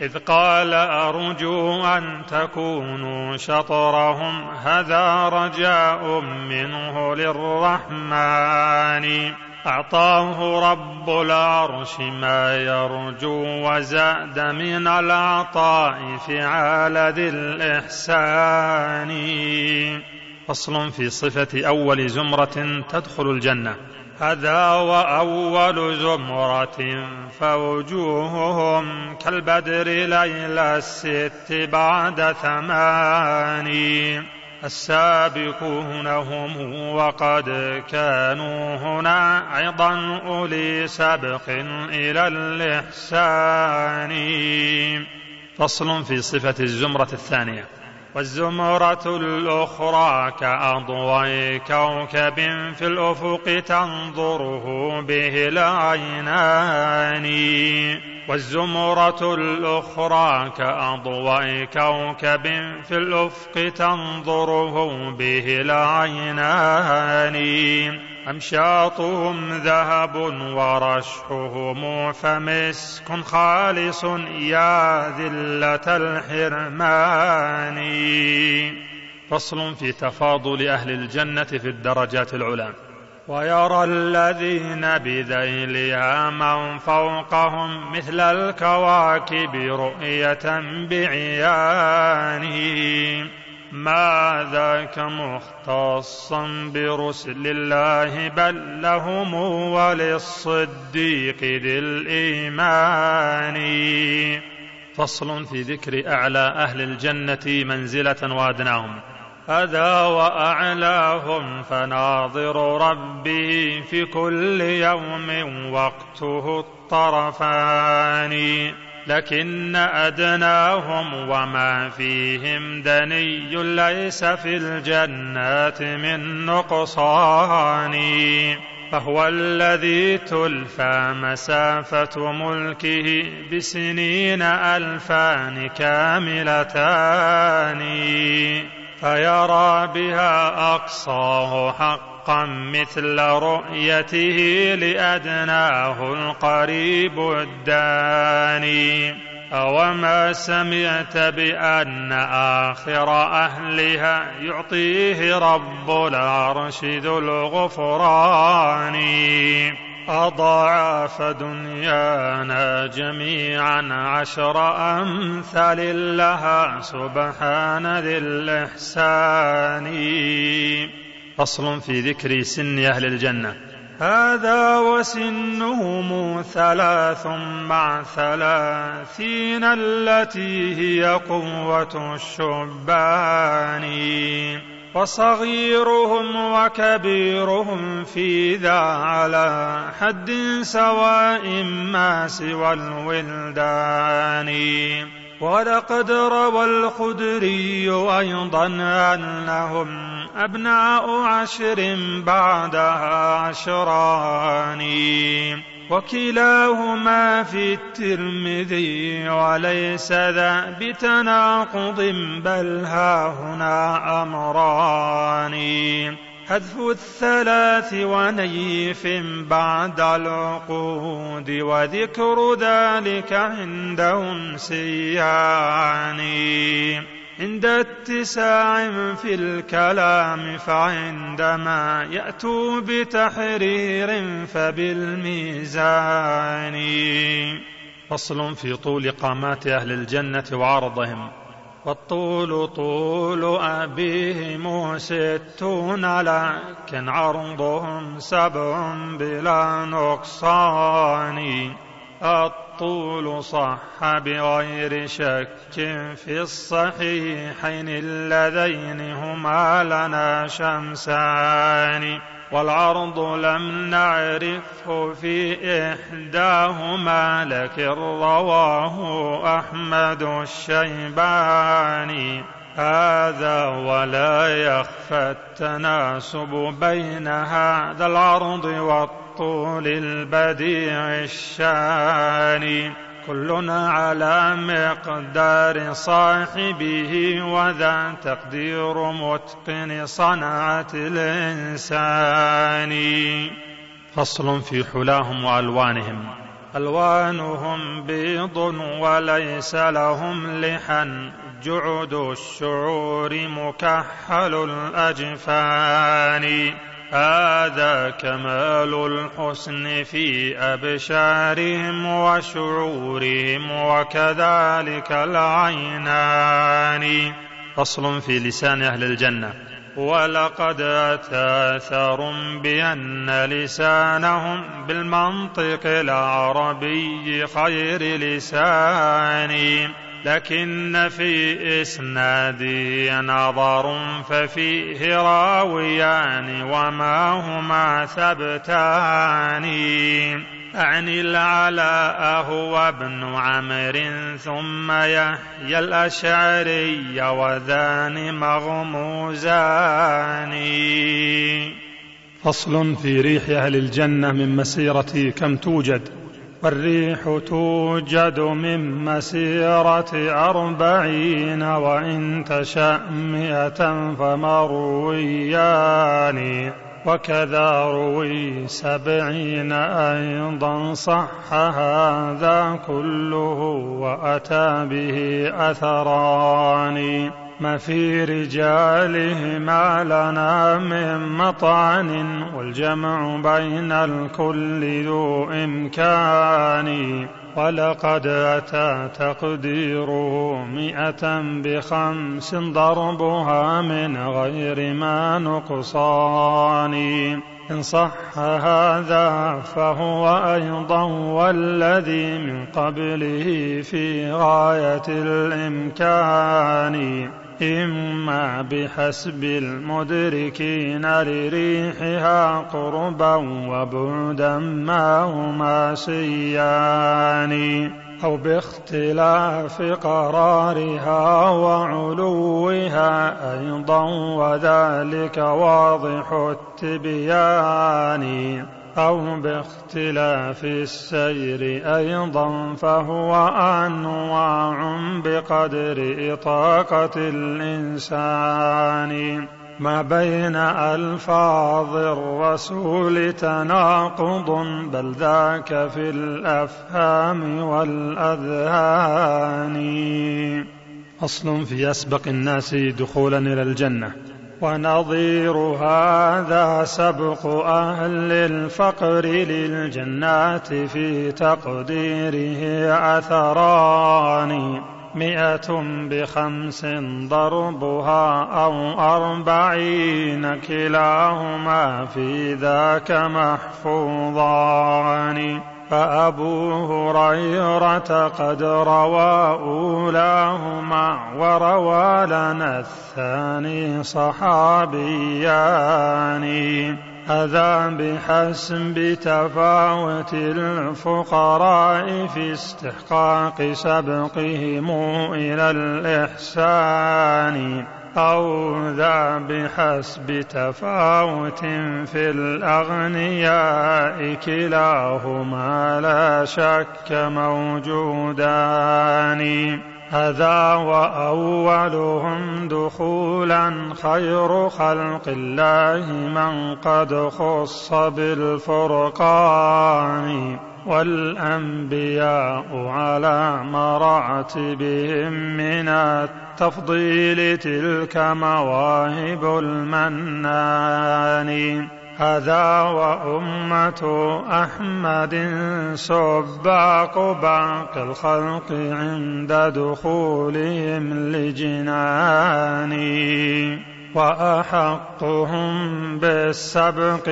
إذ قال أرجو أن تكونوا شطرهم هذا رجاء منه للرحمن. أعطاه رب العرش ما يرجو وزاد من العطاء فعال ذي الإحسان. فصل في صفة أول زمرة تدخل الجنة. هذا وأول زمرة فوجوههم كالبدر ليل الست بعد ثمانين السابقون هم وقد كانوا هنا أيضا أولي سبق إلى الإحسان. فصل في صفة الزمرة الثانية. والزمرة الأخرى كأضواء كوكب في الأفق تنظره به العينان. والزمرة الأخرى كأضواء كوكب في الأفق تنظره به العينان. أمشاطهم ذهب ورشحهم فمسك خالص يا ذلة الحرمان. فصل في تفاضل أهل الجنة في الدرجات العلى. ويرى الذين بذيلها من فوقهم مثل الكواكب رؤية بعيان ما ذاك مختصا برسل الله بل لهم وللصديق ذي الإيمان. فصل في ذكر أعلى أهل الجنة منزلة وأدناهم. هذا وأعلاهم فناظر ربه في كل يوم وقته الطرفان. لكن أدناهم وما فيهم دني ليس في الجنات من نقصان. فهو الذي تلفى مسافة ملكه بسنين ألفان كاملتان. فيرى بها أقصاه حقا مثل رؤيته لأدناه القريب الداني. أوما سمعت بأن آخر أهلها يعطيه رب العرش ذو الغفران. أضاعف دنيانا جميعا عشر أمثال لها. سبحان ذي الإحسان. فصل في ذكر سن أهل الجنة. هذا وسنهم ثلاث مع ثلاثين التي هي قوة الشبان. وصغيرهم وكبيرهم في ذا على حد سواء ما سوى الولدان. ولقد روى الخدري أيضا أنهم أبناء عشر بعدها عشران. وكلاهما في الترمذي وليس ذا بتناقض بل ها هنا أمران. حذف الثلاث ونيف بعد العقود وذكر ذلك عندهم سيان عند اتساع في الكلام فعندما يأتوا بتحرير فبالميزان. فصل في طول قامات أهل الجنة وعرضهم. والطول طول أبيهم ستون لكن عرضهم سبع بلا نقصان. الطول صح بغير شك في الصحيحين اللذين هما لنا شمسان. والعرض لم نعرفه في إحداهما لكن رواه أحمد الشيباني. هذا ولا يخفى التناسب بين هذا العرض والطول. البديع الشاني كلنا على مقدار صاحبه وذا تقدير متقن صنعة الإنسان. فصل في حلاهم وألوانهم. ألوانهم بيض وليس لهم لحن. جعد الشعور مكحل الأجفان. هذا كمال الحسن في أبشارهم وشعورهم وكذلك العينان. فصل في لسان أهل الجنة. ولقد أتى أثر بأن لسانهم بالمنطق العربي خير لسان لكن في إسنادي نظر ففيه راويان وما هما ثبتان. أعني العلاء هو ابن عمرو ثم يحيى الأشعري وذان مغموزان. فصل في ريح أهل الجنة من مسيرة كم توجد. والريح توجد من مسيرة أربعين وإن تشأ مئة فمرويان وكذا روي سبعين أيضا صح هذا كله وأتى به أثران ما في رجاله ما لنا من مطعن والجمع بين الكل ذو إمكان. ولقد أتى تقديره مئة بخمس ضربها من غير ما نقصان. إن صح هذا فهو أيضا والذي من قبله في غاية الإمكان. إما بحسب المدركين لريحها قربا وبعدا ما هما سيان أو باختلاف قرارها وعلوها أيضا وذلك واضح التبيان أو باختلاف السير أيضا فهو أنواع بقدر إطاقة الإنسان. ما بين ألفاظ الرسول تناقض بل ذاك في الأفهام والأذهان. أصل في أسبق الناس دخولا إلى الجنة. ونظير هذا سبق أهل الفقر للجنات في تقديره أثران. مئة بخمس ضربها أو أربعين كلاهما في ذاك محفوظان. فأبو هريرة قد روى أولاهما وروى لنا الثاني صحابيان. هذا بحسب تفاوت الفقراء في استحقاق سبقهم إلى الإحسان. أو ذا بحسب تفاوت في الأغنياء كلاهما لا شك موجودان. هذا وأولهم دخولا خير خلق الله من قد خص بالفرقان. والأنبياء على مراتبهم من التفضيل تلك مواهب المنان. هذا وأمة أحمد سباق باقي الخلق عند دخولهم لجنان. وأحقهم بالسبق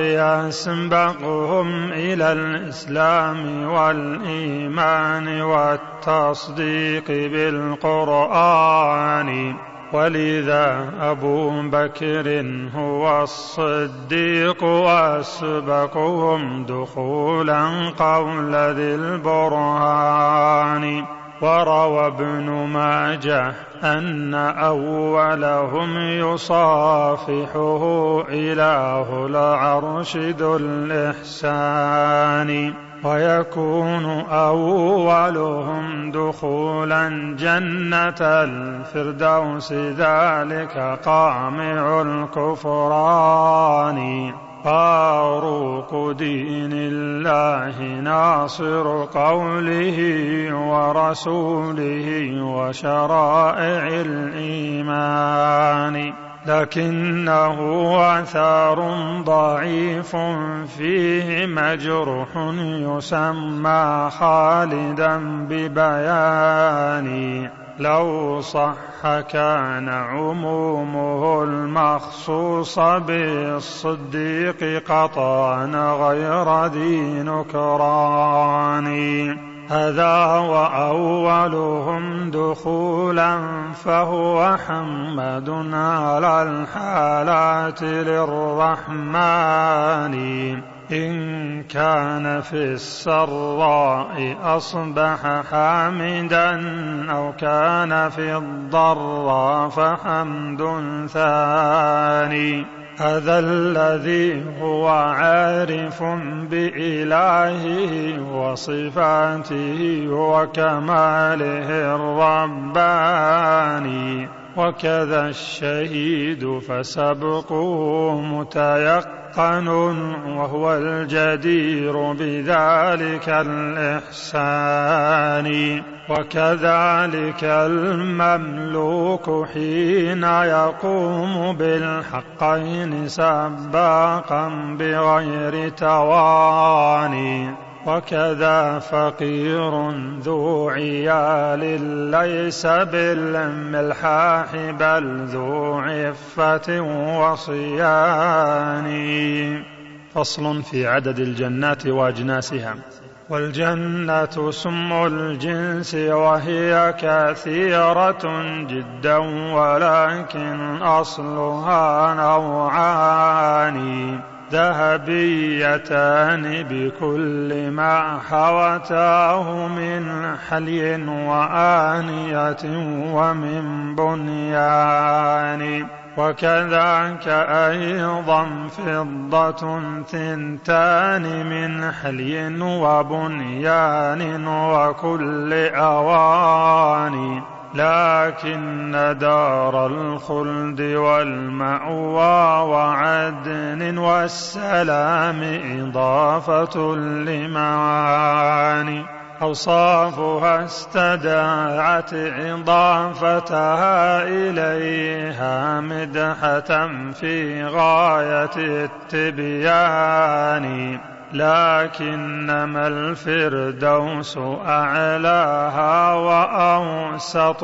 أسبقهم إلى الإسلام والإيمان والتصديق بالقرآن. ولذا أبو بكر هو الصديق وأسبقهم دخولا قول ذي البرهان. وروى ابن ماجه أن أولهم يصافحه إله العرش ذو الإحسان ويكون أولهم دخولا جنة الفردوس ذلك قامع الكفران. فاروق دين الله ناصر قوله ورسوله وشرائع الإيمان. لكنه أثار ضعيف فيه مجروح يسمى خالدا ببيان لو صح كان عمومه المخصوص بالصديق قطعا غير ذي نكران. هذا وأولهم دخولا فهو حمد على الحالات للرحمن. إن كان في السراء أصبح حامدا أو كان في الضراء فحمد ثاني. هذا الذي هو عارف بإلهه وصفاته وكماله الرباني. وكذا الشهيد فسبقه متيقن وهو الجدير بذلك الإحسان وكذلك المملوك حين يقوم بالحقين سباقا بغير تواني وكذا فقير ذو عيال ليس بالملحاح بل ذو عفة وصيان. فصل في عدد الجنات وأجناسها. والجنة سم الجنس وهي كثيرة جدا ولكن أصلها نوعان. ذهبيتان بكل ما حوتاه من حلي وآنية ومن بنيان. وكذاك أيضا فضة ثنتان من حلي وبنيان وكل أواني لكن دار الخلد والمأوى وعدن والسلام إضافة لمعاني. أوصافها استدعت إضافتها إليها مدحة في غاية التبيان. لكنما الفردوس أعلاها وأوسطها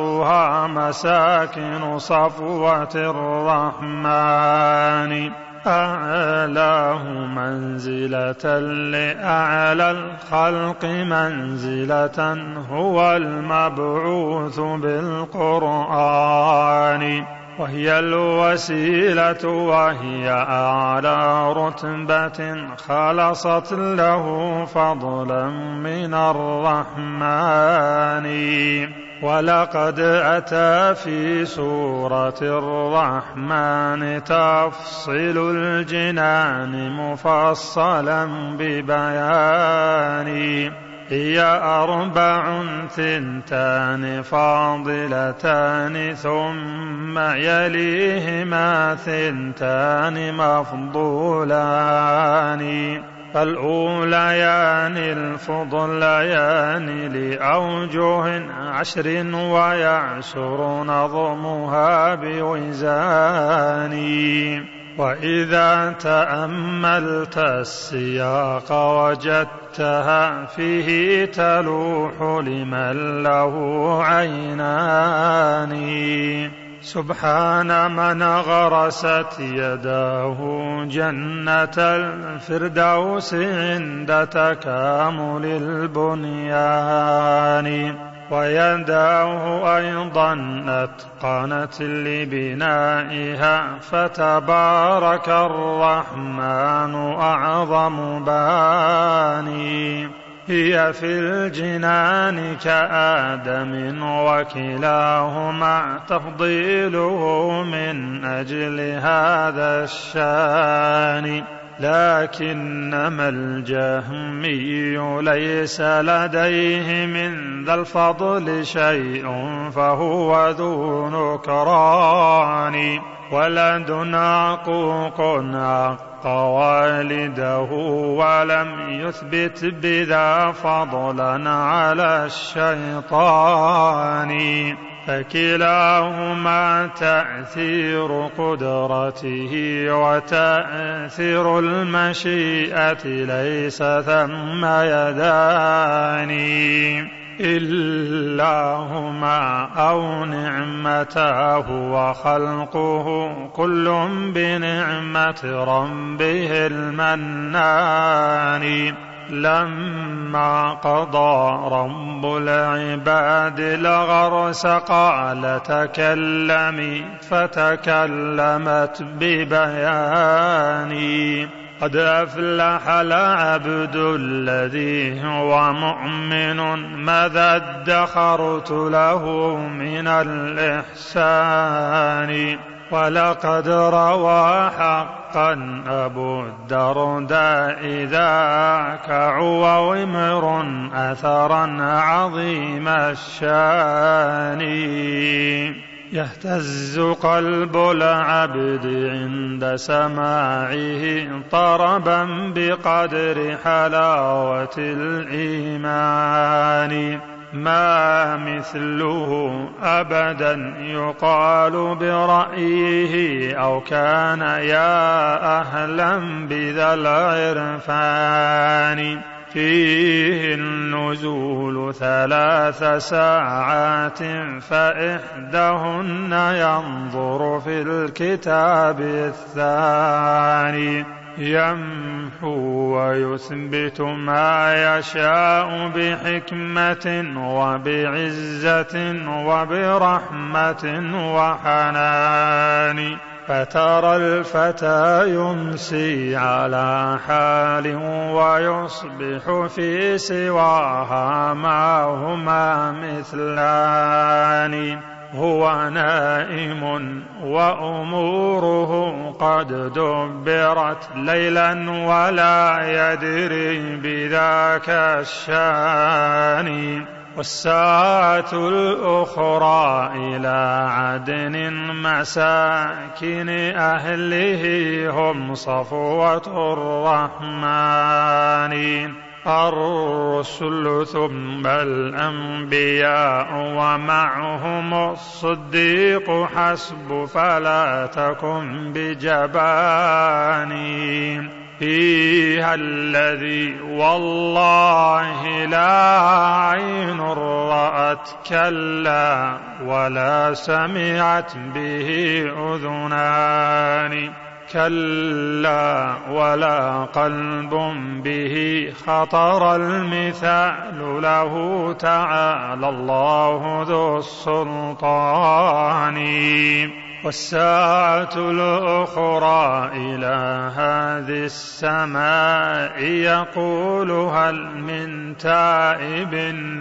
مساكن صفوة الرحمن. أعلاه منزلة لأعلى الخلق منزلة هو المبعوث بالقرآن. وهي الوسيلة وهي أعلى رتبة خلصت له فضلا من الرحمن. ولقد أتى في سورة الرحمن تفصيل الجنان مفصلا ببيان. هي أربع ثنتان فاضلتان ثم يليهما ثنتان مفضولان. فالأوليان الفضليان لأوجه عشر ويعشر نظمها بوزان. وإذا تأملت السياق وجدتها فيه تلوح لمن له عينان. سبحان من غرست يداه جنة الفردوس عند تكامل البنيان. ويداه أيضا أتقنت لبنائها فتبارك الرحمن أعظم باني. هي في الجنان كآدم وكلاهما تفضيله من أجل هذا الشان. لكنما الجهمي ليس لديه من ذا الفضل شيء فهو ذو نكران. ولد عقوق عق والده ولم يثبت بذا فضلا على الشيطان. فكلاهما تأثير قدرته وتأثير المشيئة ليس ثم يدان. إلا هما أو نعمتاه وخلقه كل بنعمة ربه المنان. لما قضى رب العباد لغرس قال تكلمي فتكلمت ببياني. قد أفلح العبد الذي هو مؤمن ماذا ادخرت له من الإحسان؟ ولقد روى حقا أبو الدرداء ذاك ومر أثرا عظيم الشان. يهتز قلب العبد عند سماعه طربا بقدر حلاوة الإيمان. ما مثله أبدا يقال برأيه أو كان يا أهلا بذا العرفان فيه النزول ثلاث ساعات فإحداهن ينظر في الكتاب الثاني. يمحو ويثبت ما يشاء بحكمة وبعزة وبرحمة وحنان. فترى الفتى يمسي على حال ويصبح في سواها ما هما مثلان. هو نائم وأموره قد دبرت ليلا ولا يدري بذاك الشان. والساعة الأخرى إلى عدن مساكن أهله هم صفوة الرحمن. الرسل ثم الأنبياء ومعهم الصديق حسب فلا تكن بجبان. فيها الذي والله لا عين رأت كلا ولا سمعت به أذنان. كلا ولا قلب به خطر المثال له تعالى الله ذو السلطان. والساعة الأخرى إلى هذه السماء يقول هل من تائب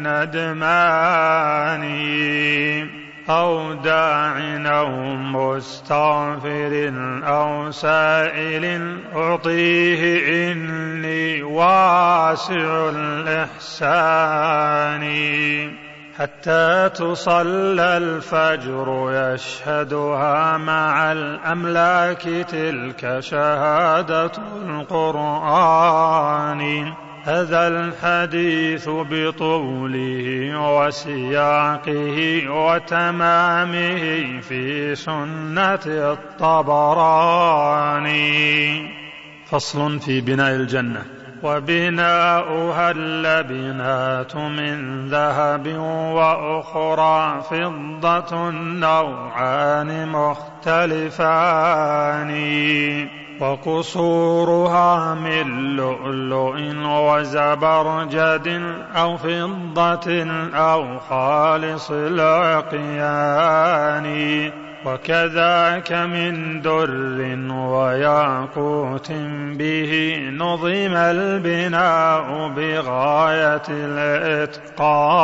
ندمان. أو داع أو مستغفر أو سائل أعطيه إني واسع الإحسان. حتى تصلى الفجر يشهدها مع الأملاك تلك شهادة القرآن. هذا الحديث بطوله وسياقه وتمامه في سنة الطبراني. فصل في بناء الجنة. وبناؤها اللبنات من ذهب وأخرى فضة نوعان مختلفان. وقصورها من لؤلؤ وزبرجد أو فضة أو خالص العقيان وكذاك من در وياقوت به نظم البناء بغاية الإتقان.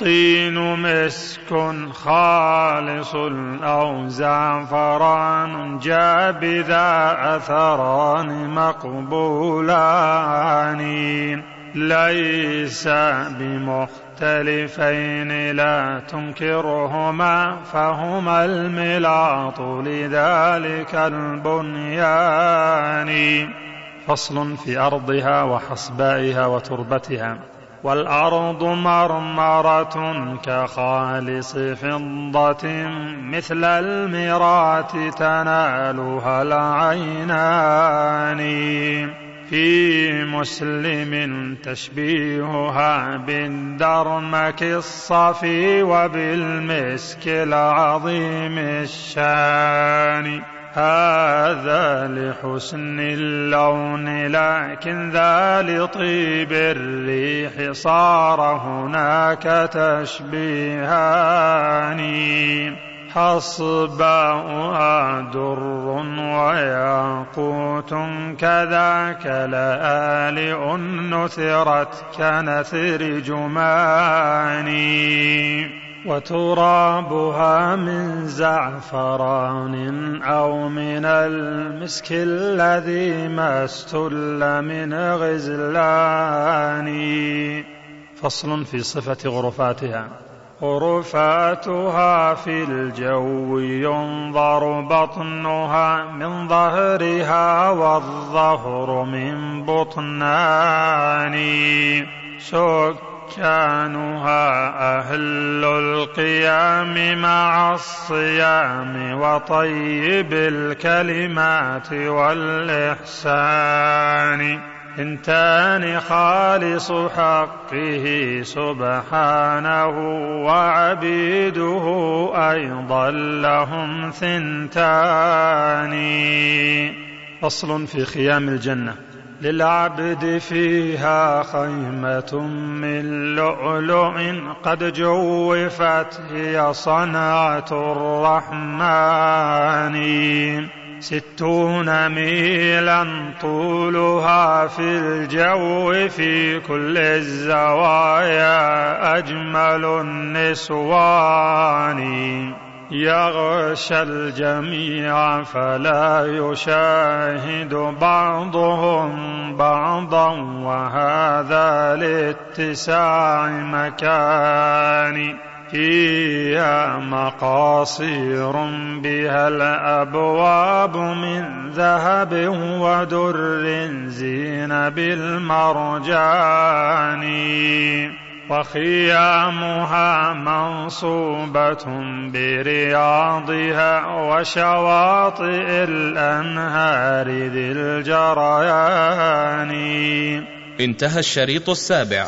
طين مسك خالص أو زعفران جاب ذا أثران مقبولان. ليس بمختلفين لا تنكرهما فهما الملاط لذلك البنيان. فصل في أرضها وحصبائها وتربتها. والأرض مرمرة كخالص فضة مثل المرات تنالها العينان. في مسلم تشبيهها بالدرمك الصفي وبالمسك العظيم الشان. هذا لحسن اللون لكن ذا لطيب الريح صار هناك تشبيهان. حصباؤها در وياقوت كذاك لآلئ نثرت كنثر جماني. وترابها من زعفران أو من المسك الذي ما استل من غزلان. فصل في صفة غرفاتها. غرفاتها في الجو ينظر بطنها من ظهرها والظهر من بطنان. سك سكانها أهل القيام مع الصيام وطيب الكلمات والإحسان. انتان خالص حقه سبحانه وعبيده أيضا لهم ثنتان. فصل في خيام الجنة. للعبد فيها خيمة من لؤلؤ قد جوفت هي صنعة الرحمن ستون ميلا طولها في الجو في كل الزوايا أجمل النسوان. يغشى الجميع فلا يشاهد بعضهم بعضا وهذا لاتساع مكان فيها مقاصير بها الأبواب من ذهب ودر زين بالمرجان وخيامها منصوبة برياضها وشواطئ الأنهار ذي الجريان. انتهى الشريط السابع.